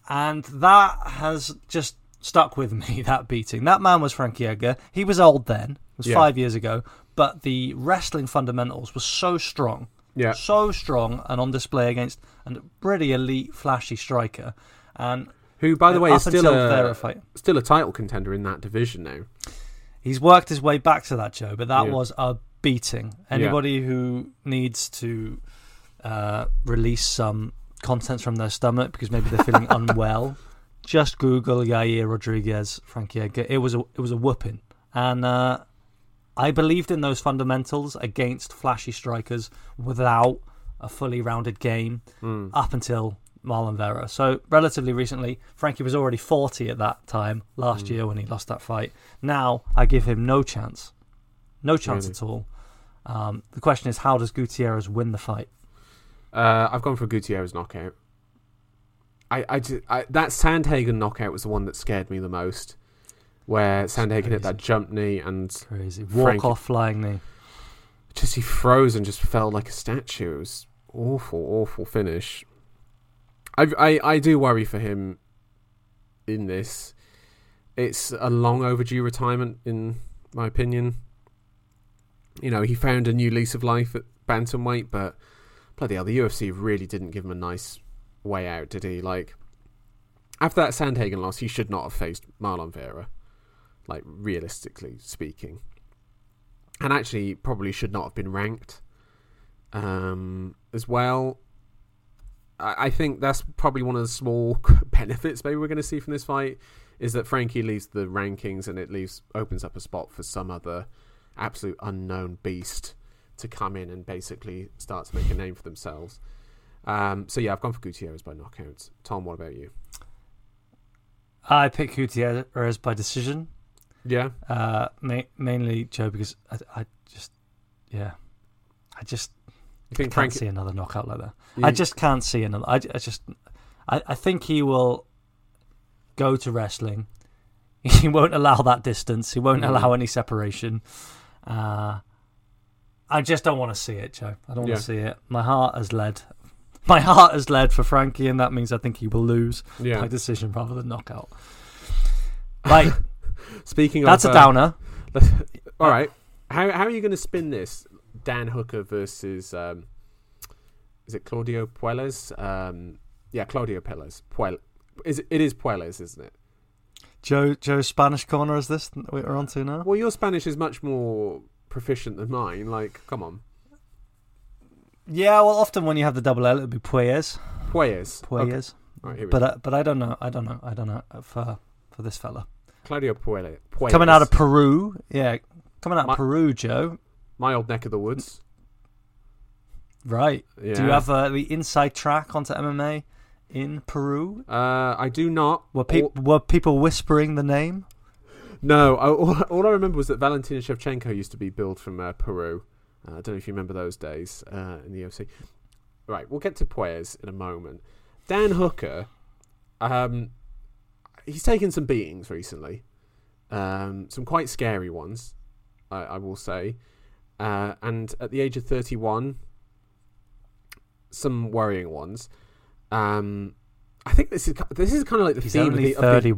and that has just stuck with me, that beating. That man was Frankie Edgar. He was old then, it was Yeah. five years ago, but the wrestling fundamentals were so strong, Yeah. so strong and on display against a pretty elite, flashy striker. And Who, by the way, is still a, still a title contender in that division now. He's worked his way back to that, Joe, but that Yeah. was a beating. Anybody who needs to uh, release some contents from their stomach because maybe they're feeling unwell, just Google Yair Rodriguez, Frankie Edgar. It was a it was a whooping, and uh, I believed in those fundamentals against flashy strikers without a fully rounded game Mm. up until Marlon Vera. So relatively recently, Frankie was already 40 at that time last Mm. year when he lost that fight. Now I give him no chance, no chance Really? at all. Um, the question is, how does Gutierrez win the fight? Uh, I've gone for a Gutierrez knockout. I, I, I- that Sandhagen knockout was the one that scared me the most, where Sandhagen hit that jump knee and Crazy walk off flying knee. just he froze and just fell like a statue. It was awful, awful finish. I, I, I do worry for him in this. It's a long overdue retirement, in my opinion. You know, he found a new lease of life at bantamweight, but bloody hell, the UFC really didn't give him a nice way out, did he? Like after that Sandhagen loss, he should not have faced Marlon Vera. Like realistically speaking and actually probably should not have been ranked um, as well. I, I think that's probably one of the small benefits maybe we're going to see from this fight is that Frankie leaves the rankings and it leaves opens up a spot for some other absolute unknown beast to come in and basically start to make a name for themselves. Um, so yeah, I've gone for Gutierrez by knockout. Tom, what about you? I pick Gutierrez by decision. Yeah, Uh, ma- mainly Joe because I, I just, yeah, I just you think can't Frankie? see another knockout like that. you- I just can't see another. I, I just, I, I think he will go to wrestling. He won't allow that distance. He won't Mm. allow any separation. Uh, I just don't want to see it, Joe. I don't want Yeah. to see it. My heart has led. My heart has led for Frankie, and that means I think he will lose yeah. by decision rather than knockout. Right, Speaking of that's of a uh, downer. All right. How how are you going to spin this? Dan Hooker versus um, is it Claudio Puelles? Um, yeah, Claudio Puelles. Puel is it, it is Puelles, isn't it? Joe, Joe's Spanish corner is this that we're on to now? Well, your Spanish is much more proficient than mine. Like, come on, Yeah, well, often when you have the double L, it'll be Puelles. Puelles. Okay. Puelles. All right, But uh, but I don't know. I don't know. I don't know uh, for for this fella Claudio Puelles. Puelles. coming out of Peru. Yeah, coming out My- of Peru, Joe. my old neck of the woods. Right. Yeah. Do you have uh, the inside track onto MMA in Peru? Uh, I do not. Were people were people whispering the name? No, I, all, all I remember was that Valentina Shevchenko used to be billed from uh, Peru. Uh, I don't know if you remember those days uh, in the UFC. Right, we'll get to Puez in a moment. Dan Hooker, um, he's taken some beatings recently, um, some quite scary ones, I, I will say. Uh, and at the age of 31, some worrying ones. Um, I think this is this is kind of like the He's theme only of the, of the-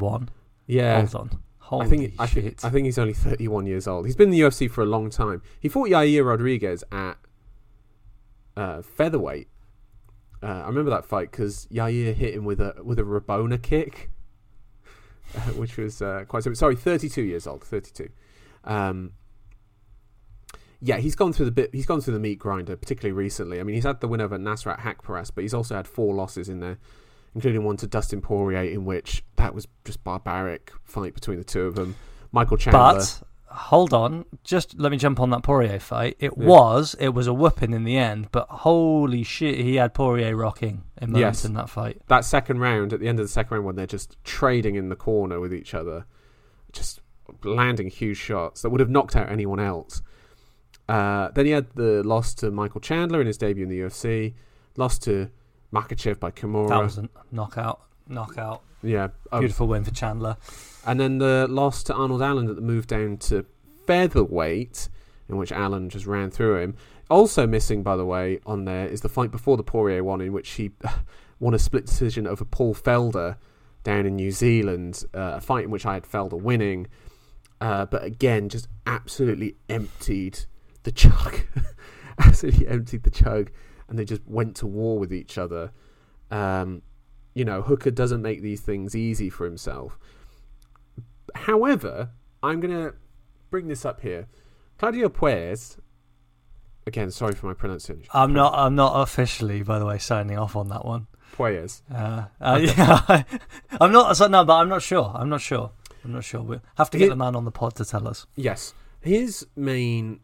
yeah, Hold on. Holy I think I shit! I think he's only 31 years old. He's been in the UFC for a long time. He fought Yair Rodriguez at uh, featherweight. Uh, I remember that fight because Yair hit him with a with a Rabona kick, uh, which was uh, quite sorry. 32 years old. 32. Um, yeah, he's gone through the bit. He's gone through the meat grinder, particularly recently. I mean, he's had the win over Nasrat Haqparast, but he's also had four losses in there, including one to Dustin Poirier, in which that was just barbaric fight between the two of them. Michael Chandler. But hold on, just let me jump on that Poirier fight. It Yeah. was it was a whooping in the end, but holy shit, he had Poirier rocking in moments Yes. in that fight. that second round, at the end of the second round, when they're just trading in the corner with each other, just landing huge shots that would have knocked out anyone else. Uh, then he had the loss to Michael Chandler in his debut in the UFC, lost to Makhachev by Kimura. That was a knockout, knockout, yeah, um, beautiful win for Chandler. and then the loss to Arnold Allen at the move down to featherweight, in which Allen just ran through him. Also missing, by the way, on there is the fight before the Poirier one, in which he won a split decision over Paul Felder down in New Zealand. Uh, a fight in which I had Felder winning, uh, but again, just absolutely emptied the chug. absolutely emptied the chug, and they just went to war with each other. Um, you know, Hooker doesn't make these things easy for himself. However, I'm going to bring this up here. Claudio Puez again, sorry for my pronunciation. I'm not. I'm not officially, by the way, signing off on that one. Puelles. Uh, uh, yeah, I'm not. So, no, but I'm not sure. I'm not sure. I'm not sure. We have to get He- the man on the pod to tell us. Yes, his main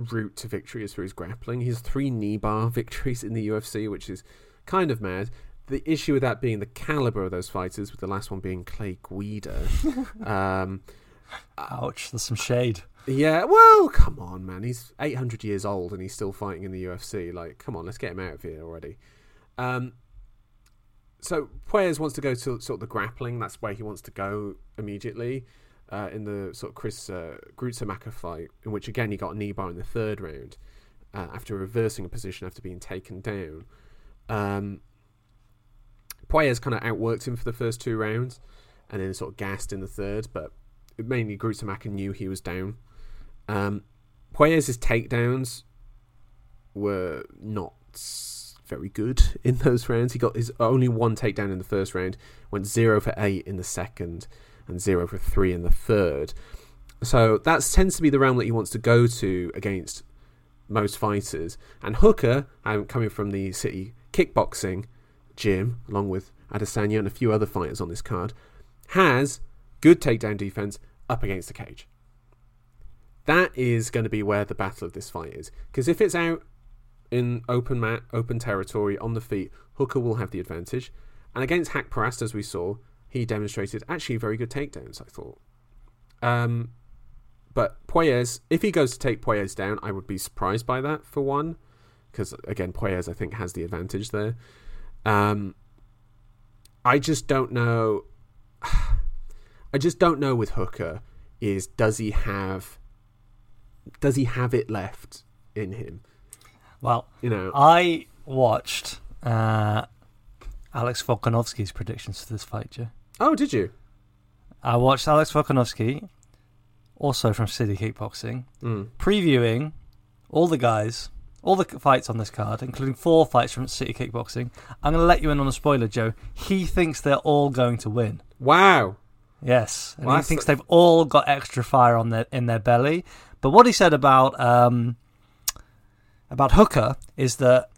route to victory is through his grappling. He has three knee bar victories in the UFC, which is kind of mad. The issue with that being the caliber of those fighters, with the last one being Clay Guida. um, Ouch. There's some shade. yeah, well, come on, man. He's 800 years old and he's still fighting in the UFC. Like, come on, let's get him out of here already. Um, so Puelles wants to go to sort of the grappling. That's where he wants to go immediately. Uh, in the sort of Chris uh, fight, in which again he got a knee bar in the third round uh, after reversing a position after being taken down. Um, Puelles kind of outworked him for the first two rounds, and then sort of gassed in the third. But mainly Gruetzemacher knew he was down. Um, Puelles' takedowns were not very good in those rounds. He got his only one takedown in the first round, went zero for eight in the second, and zero for three in the third. So that tends to be the realm that he wants to go to against most fighters. And Hooker, um, coming from the city kickboxing gym, along with Adesanya and a few other fighters on this card, has good takedown defense up against the cage. That is going to be where the battle of this fight is. Because if it's out in open mat, open territory, on the feet, Hooker will have the advantage. And against Haqparast, as we saw, he demonstrated actually very good takedowns, I thought. Um, but Puelles, if he goes to take Puelles down, I would be surprised by that, for one. Because, again, Puelles, I think, has the advantage there. Um, I just don't know. I just don't know with Hooker is does he have does he have it left in him? Well, You know, I watched uh, Alex Volkanovski's predictions for this fight, Joe. Oh, did you? I watched Alex Volkanovski, also from City Kickboxing, Mm. previewing all the guys, all the fights on this card, including four fights from City Kickboxing. I'm going to let you in on a spoiler, Joe. He thinks they're all going to win. Wow. Yes, and Well, he thinks they've all got extra fire on their in their belly. But what he said about um, about Hooker is that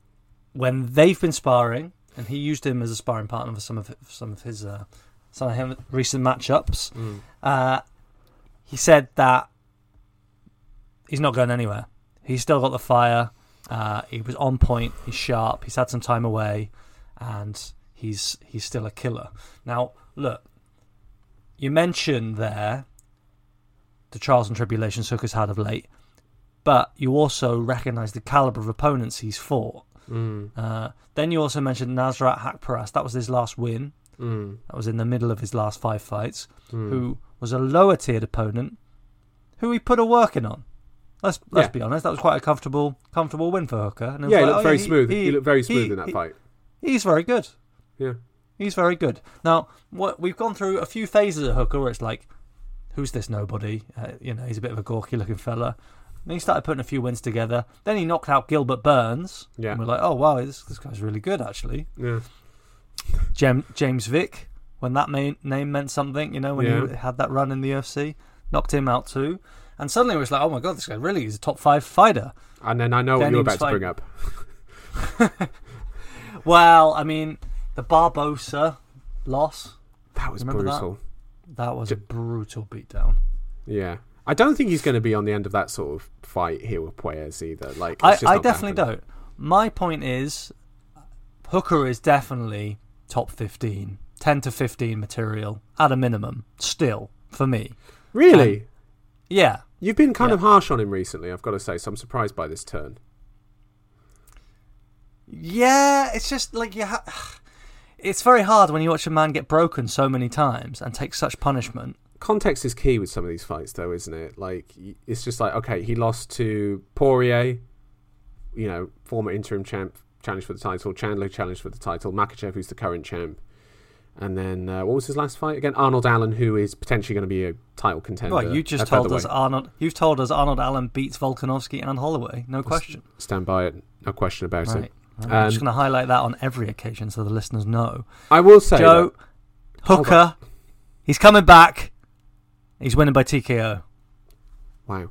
when they've been sparring, and he used him as a sparring partner for some of some of his uh, some of him recent matchups, Mm. uh, he said that he's not going anywhere. He's still got the fire. Uh, he was on point. He's sharp. He's had some time away, and he's he's still a killer. Now, look, you mentioned there the trials and tribulations Hooker's had of late, but you also recognise the caliber of opponents he's fought. Mm. Uh, then you also mentioned Nasrat Haqparast. That was his last win. Mm. That was in the middle of his last five fights. Mm. Who was a lower tiered opponent, who he put a working on. Let's let's Yeah. be honest. That was quite a comfortable comfortable win for Hooker. And it was Yeah, he looked oh, very smooth. He, looked very smooth he- in that he- fight. He's very good. Yeah. He's very good. Now, what we've gone through a few phases of Hooker where it's like, who's this nobody? Uh, you know, he's a bit of a gawky looking fella. Then he started putting a few wins together. Then he knocked out Gilbert Burns. Yeah. And we're like, oh wow, this this guy's really good actually. Yeah. Jem, James Vick, when that main, name meant something, you know, when Yeah. he had that run in the UFC, knocked him out too. And suddenly it was like, oh my god, this guy really is a top five fighter. And then I know what you're about to bring up. Well, I mean, the Barbosa loss, That was Remember brutal. that was a brutal beatdown. Yeah. I don't think he's going to be on the end of that sort of fight here with Puelles either. Like, I, I definitely don't. My point is, Hooker is definitely top 15, 10 to 15 material at a minimum, still, for me. Really? Yeah. You've been kind Yeah. of harsh on him recently, I've got to say, so I'm surprised by this turn. Yeah, it's just like you ha- It's very hard when you watch a man get broken so many times and take such punishment. Context is key with some of these fights, though, isn't it? Like, it's just like, okay, he lost to Poirier, you know, former interim champ, challenged for the title. Chandler challenged for the title. Makhachev, who's the current champ. And then, uh, what was his last fight again? Arnold Allen, who is potentially going to be a title contender. Well, you just told us. Arnold. You've told us Arnold Allen beats Volkanovski and Holloway. No question. Stand by it, no question about Right. it. Right, I'm just Um, going to highlight that on every occasion so the listeners know. I will say, Joe that- Hooker, he's coming back. He's winning by TKO. Wow.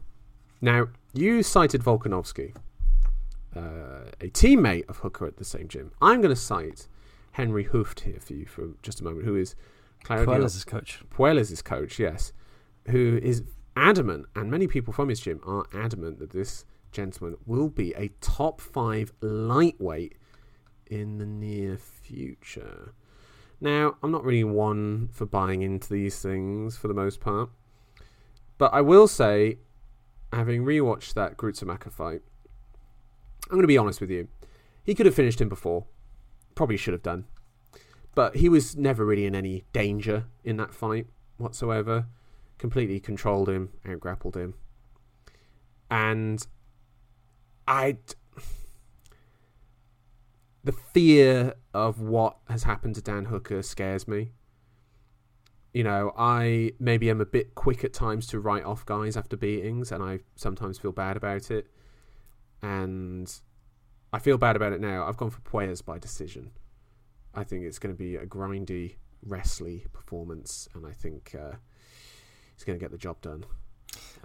Now, you cited Volkanovski uh, a teammate of Hooker at the same gym. I'm going to cite Henry Hooft here for you for just a moment, who is Claudio Puelles' coach. Puelles' coach, yes, who is adamant, and many people from his gym are adamant that this gentleman will be a top five lightweight in the near future. Now, I'm not really one for buying into these things for the most part, but I will say, having rewatched that Gruetzemacher fight, I'm going to be honest with you. He could have finished him before, probably should have done, but he was never really in any danger in that fight whatsoever. Completely controlled him, out grappled him, and I the fear of what has happened to Dan Hooker scares me. You know, I maybe am a bit quick at times to write off guys after beatings, and I sometimes feel bad about it. And I feel bad about it now. I've gone for Puelles by decision. I think it's going to be a grindy, wrestly performance, and I think uh, he's going to get the job done.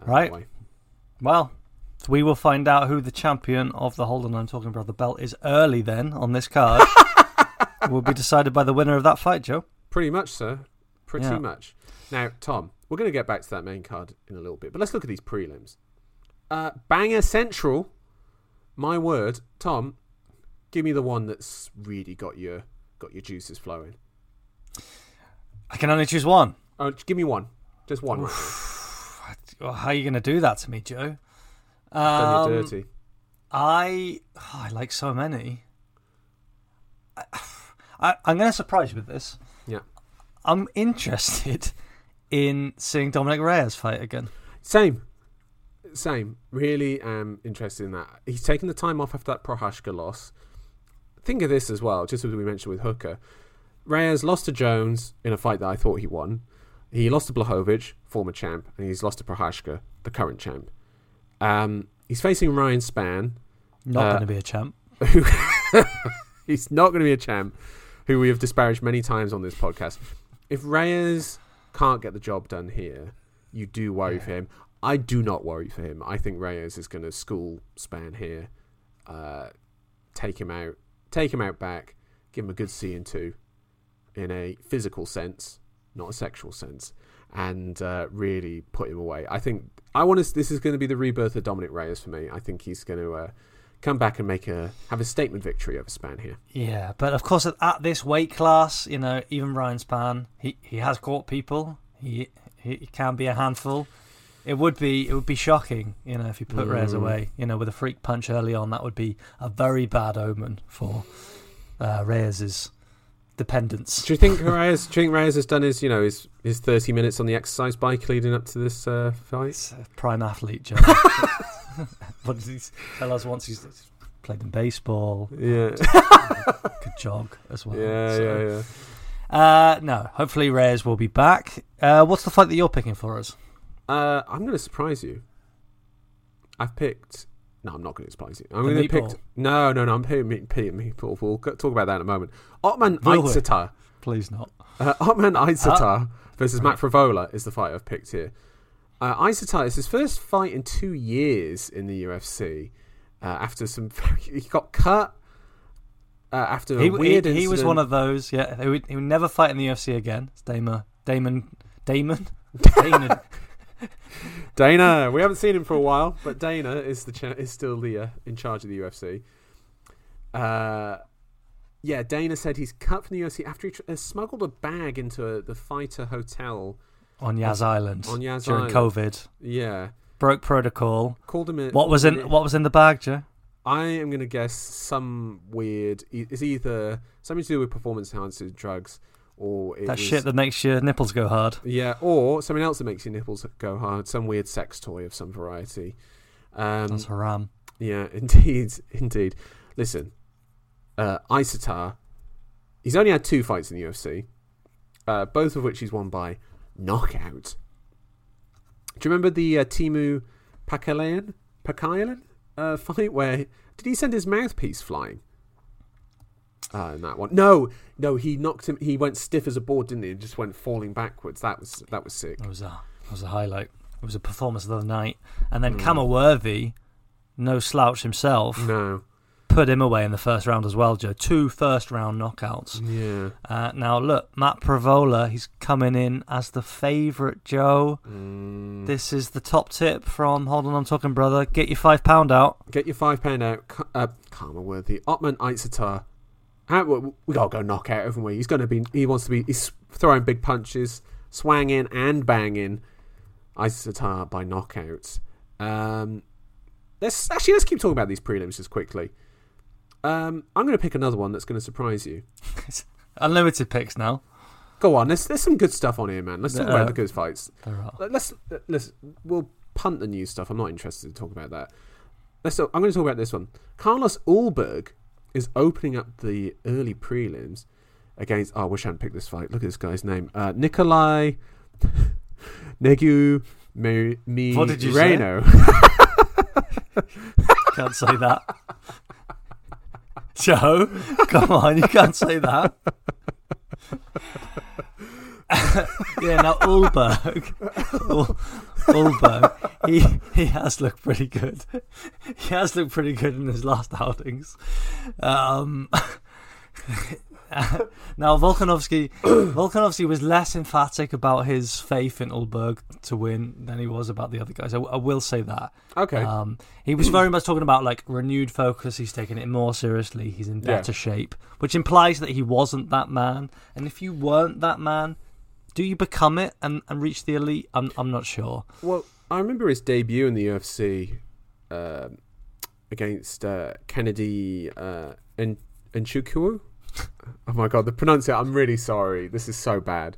Uh, Right. Well, we will find out who the champion of the Hold On I'm Talking About the belt is early then on this card. will be decided by the winner of that fight, Joe. Pretty much, sir. Pretty Yeah. much. Now, Tom, we're going to get back to that main card in a little bit, but let's look at these prelims. Uh, Banger Central, my word, Tom, give me the one that's really got your got your juices flowing. I can only choose one. Oh, give me one, just one. How are you going to do that to me, Joe? Done Um, you dirty. I oh, I like so many. I, I, I'm going to surprise you with this. Yeah. I'm interested in seeing Dominic Reyes fight again. Same, same. Really am interested in that. He's taken the time off after that Prochazka loss. Think of this as well, just as we mentioned with Hooker. Reyes lost to Jones in a fight that I thought he won. He lost to Blachowicz, former champ, and he's lost to Prochazka, the current champ. Um, he's facing Ryan Spann, Not Uh, going to be a champ. who he's not going to be a champ, who we have disparaged many times on this podcast. If Reyes can't get the job done here, you do worry for him. I do not worry for him. I think Reyes is going to school Spann here, uh, take him out, take him out back, give him a good C and two, in a physical sense, not a sexual sense, and uh, really put him away. I think I want to. This is going to be the rebirth of Dominic Reyes for me. I think he's going to. Uh, come back and make a have a statement victory over Spann here. Yeah, but of course, at, at this weight class, you know, even Ryan Spann, he, he has caught people. He, he he can be a handful. It would be it would be shocking, you know, if you put Reyes Mm. away. You know, with a freak punch early on, that would be a very bad omen for uh, Reyes's dependence. Do you think Reyes? Do you think Reyes has done his you know his his thirty minutes on the exercise bike leading up to this uh, fight? Prime athlete, Joe. what did he tell us once? He's played in baseball, Yeah, could jog as well. yeah, so- yeah, yeah. Uh, no, hopefully Reyes will be back. Uh, what's the fight that you're picking for us? Uh, I'm going to surprise you. I've picked. No, I'm not going to surprise you. I'm going to pick. No, no, no. I'm picking meatball. We'll talk about that in a moment. Otman? Azaitar. Please not. Uh, Otman Ah. Azaitar versus Matt Frevola is the fight I've picked here. Uh, Azaitar is his first fight in two years in the UFC. Uh, after some, he got cut. Uh, after a He, weird he, he was one of those. Yeah, he would, he would never fight in the UFC again. It's Damon, Damon, Damon, Damon. Dana. We haven't seen him for a while, but Dana is the cha- is still the uh, in charge of the UFC. Uh, yeah, Dana said he's cut from the UFC after he tr- uh, smuggled a bag into a, the fighter hotel. on Yas Island on Yas during Island. COVID. Yeah, Broke protocol. called him. A, What was in What was in the bag, Joe? I am going to guess some weird. It's either something to do with performance enhancing drugs, or That was- shit that makes your nipples go hard. Yeah, or something else that makes your nipples go hard. Some weird sex toy of some variety. Um, That's haram. Yeah, indeed, indeed. Listen, uh, Azaitar, he's only had two fights in the UFC, uh, both of which he's won by knockout. Do you remember the uh, Teemu Packalén, Pakayalan uh, fight where did he send his mouthpiece flying? Uh, in that one, no, no, he knocked him. He went stiff as a board, didn't he? And just went falling backwards. That was that was sick. It was a it was a highlight. It was a performance of the night. And then Mm. Khama Worthy, no slouch himself, No, put him away in the first round as well, Joe. Two first round knockouts. Yeah. Uh, now look, Matt Frevola, he's coming in as the favourite, Joe. Mm. This is the top tip from Hold On, I'm Talking Brother. Get your five pound out. Get your five pound out. Uh, Karma worthy. Otman Azaitar. How, we gotta go knockout, haven't we? He's gonna be. He wants to be. He's throwing big punches, swanging and banging. Azaitar by knockouts. Um, let's actually let's keep talking about these prelims just quickly. Um, I'm gonna pick another one that's gonna surprise you. Unlimited picks now. Go on. There's there's some good stuff on here, man. Let's talk Uh, about the good fights. There are. Let- Let's let's we'll punt the new stuff. I'm not interested to talk about that. Let's. I'm going to talk about this one. Carlos Ulberg is opening up the early prelims against. Oh, I wish I hadn't picked this fight. Look at this guy's name. Uh, Nikolai Negu Mi- What did you say? Can't say that. Joe, come on, you can't say that. yeah, now Ulberg, Ul- Ulberg, he he has looked pretty good. He has looked pretty good in his last outings. Um, now Volkanovski, Volkanovski was less emphatic about his faith in Ulberg to win than he was about the other guys. I, I will say that. Okay. Um, he was very much talking about like renewed focus. He's taking it more seriously. He's in Yeah. better shape, which implies that he wasn't that man. And if you weren't that man, do you become it and, and reach the elite? I'm I'm not sure. Well, I remember his debut in the UFC um against uh, Kennedy uh, and Nchukwu. Oh my god, the pronunciation! I'm really sorry. This is so bad.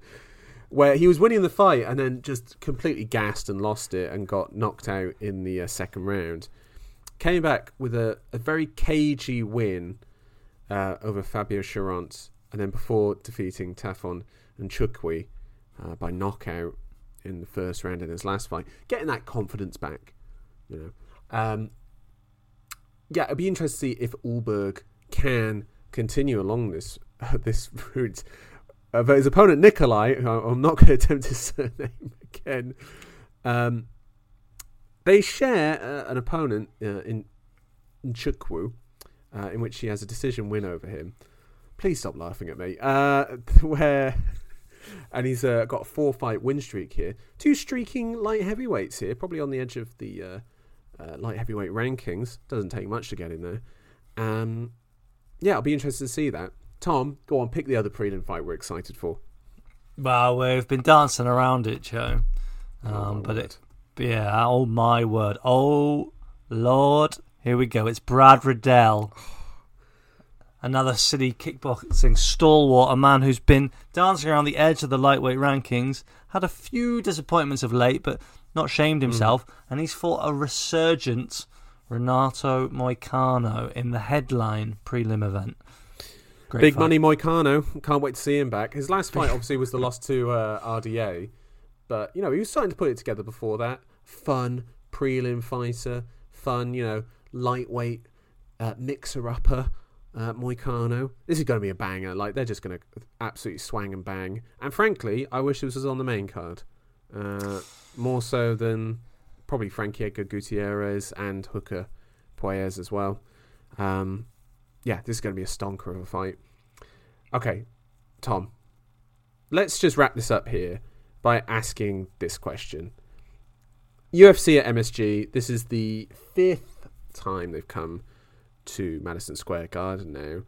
Where he was winning the fight and then just completely gassed and lost it and got knocked out in the uh, second round. Came back with a, a very cagey win uh, over Fabio Cherant, and then before defeating Tafon and Chukwi uh, by knockout in the first round in his last fight, getting that confidence back. You know, um, yeah, it'd be interesting to see if Ulberg can continue along this this route. Uh, but his opponent Nikolai, I'm not going to attempt his surname again, um, they share uh, an opponent uh, in Nchukwu, uh, in which he has a decision win over him. Please stop laughing at me. Uh, where and he's uh, got a four fight win streak here. Two streaking light heavyweights here, probably on the edge of the uh, uh, light heavyweight rankings. Doesn't take much to get in there. Um, yeah, I'll be interested to see that. Tom, go on, pick the other prelim fight we're excited for. Well, we've been dancing around it, Joe. Um, Oh, but word. it, yeah, oh my word, oh Lord, here we go. It's Brad Riddell, another city kickboxing stalwart, a man who's been dancing around the edge of the lightweight rankings, had a few disappointments of late, but not shamed Hmm. himself, and he's fought a resurgent Renato Moicano in the headline prelim event. Great Big fight. money Moicano. Can't wait to see him back. His last fight obviously was the loss to uh, RDA, but you know he was starting to put it together before that. Fun prelim fighter, fun you know lightweight uh, mixer upper. Uh, Moicano. This is going to be a banger. Like they're just going to absolutely swang and bang. And frankly, I wish this was on the main card, uh, more so than probably Frankie Edgar Gutierrez and Hooker Poyes as well. Um, yeah, this is going to be a stonker of a fight. Okay, Tom, let's just wrap this up here by asking this question. UFC at MSG, this is the fifth time they've come to Madison Square Garden now.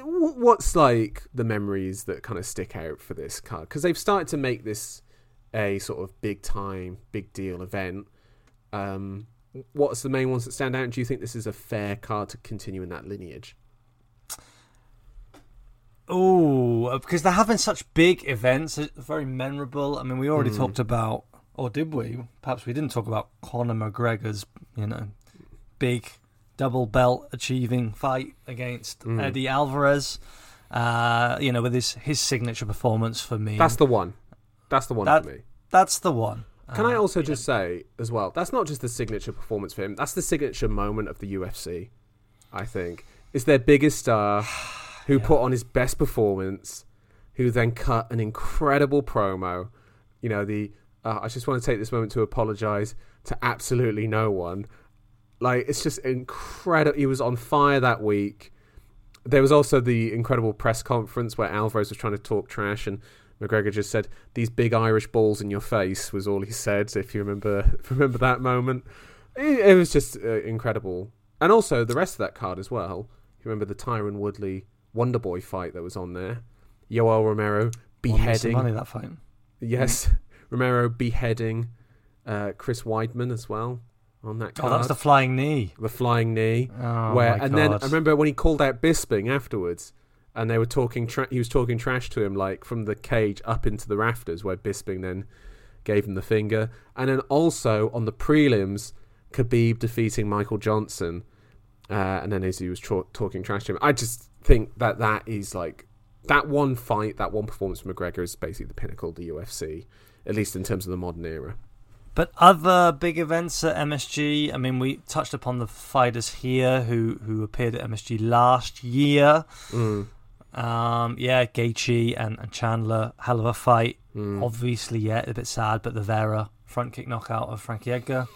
What's like the memories that kind of stick out for this card? Because they've started to make this a sort of big time, big deal event. Um, what's the main ones that stand out? And do you think this is a fair card to continue in that lineage? Oh, because they're having such big events, it's very memorable. I mean, we already Mm. talked about, or did we? Perhaps we didn't talk about Conor McGregor's, you know, big double belt achieving fight against Mm. Eddie Alvarez. Uh, you know, with his his signature performance for me. That's the one. That's the one That- for me. that's the one. Can I Uh, also just say as well, that's not just the signature performance for him. That's the signature moment of the UFC. I think it's their biggest star who Yeah. put on his best performance, who then cut an incredible promo. You know, the uh, I just want to take this moment to apologize to absolutely no one. Like it's just incredible. He was on fire that week. There was also the incredible press conference where Alvarez was trying to talk trash, and McGregor just said, "These big Irish balls in your face" was all he said. If you remember, if you remember that moment, it, it was just uh, incredible. And also the rest of that card as well. You remember the Tyron Woodley Wonderboy fight that was on there, Yoel Romero beheading. money that fight. Yes, Romero beheading uh, Chris Weidman as well on that card. Oh, that was the flying knee. the flying knee. Oh, where and then I remember when he called out Bisping afterwards, and they were talking. Tra- he was talking trash to him like from the cage up into the rafters, where Bisping then gave him the finger. And then also on the prelims, Khabib defeating Michael Johnson, uh, and then as he was tra- talking trash to him, I just think that that is like that one fight, that one performance from McGregor is basically the pinnacle of the UFC, at least in terms of the modern era. But other big events at MSG, I mean, we touched upon the fighters here who, who appeared at MSG last year. Mm. Um, yeah, Gaethje and, and Chandler, hell of a fight. Mm. Obviously, yeah, a bit sad, but the Vera front kick knockout of Frankie Edgar.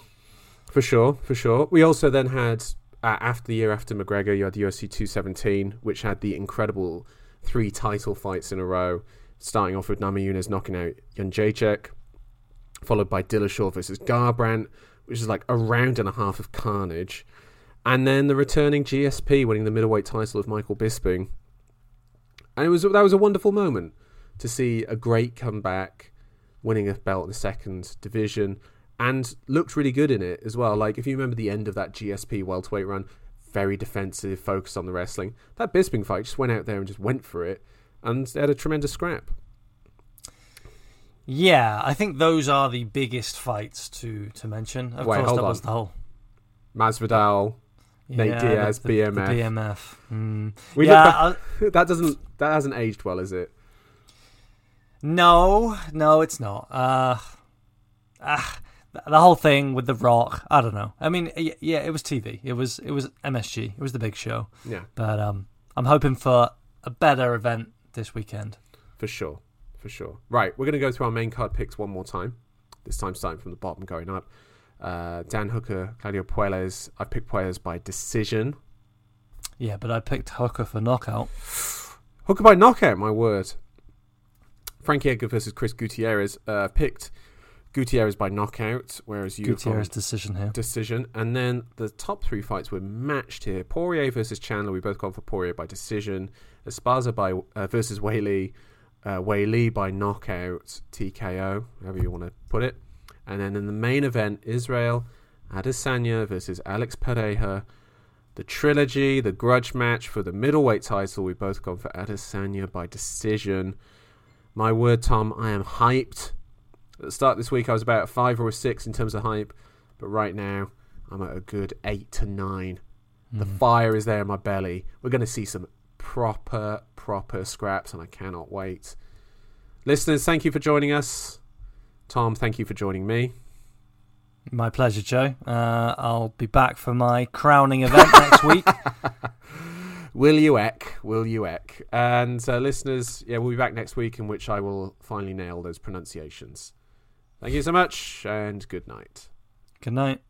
For sure, for sure. We also then had uh, after the year after McGregor, you had the UFC 217, which had the incredible three title fights in a row, starting off with Namajunas knocking out Jedrzejczyk, followed by Dillashaw versus Garbrandt, which is like a round and a half of carnage, and then the returning GSP winning the middleweight title of Michael Bisping, and it was that was a wonderful moment to see a great comeback, winning a belt in the second division and looked really good in it as well. Like if you remember the end of that GSP welterweight run, very defensive, focused on the wrestling. That Bisping fight just went out there and just went for it, and they had a tremendous scrap. Yeah, I think those are the biggest fights to, to mention. Of Wait, course, hold that on. was the whole Masvidal, Nate yeah, Diaz, the, the, the BMF. BMF. Mm. We yeah, back- that doesn't that hasn't aged well, is it? No, no, it's not. Uh, ah, the whole thing with the Rock. I don't know. I mean, yeah, it was TV. It was it was MSG. It was the big show. Yeah, But um, I'm hoping for a better event this weekend. for sure, for sure. Right, we're gonna go through our main card picks one more time. This time starting from the bottom, going up. Uh, Dan Hooker, Claudio Puelles. I picked Puelles by decision. Yeah, but I picked Hooker for knockout. Hooker by knockout, my word. Frankie Edgar versus Chris Gutierrez. Uh, picked Gutierrez by knockout, whereas you Gutierrez decision here. decision. And then the top three fights were matched here. Poirier versus Chandler. We both gone for Poirier by decision. Esparza by uh, versus Weili. Uh, Weili by knockout, TKO, however you want to put it. And then in the main event, Israel Adesanya versus Alex Pereira. The trilogy, the grudge match for the middleweight title. We both gone for Adesanya by decision. My word, Tom, I am hyped. At the start of this week, I was about five or six in terms of hype, but right now, I'm at a good eight to nine. The fire is there in my belly. We're going to see some proper, proper scraps, and I cannot wait. Listeners, thank you for joining us. Tom, thank you for joining me. My pleasure, Joe. Uh, I'll be back for my crowning event next week. Will you eck? Will you eck? And uh, listeners, yeah, we'll be back next week in which I will finally nail those pronunciations. Thank you so much, and good night. Good night.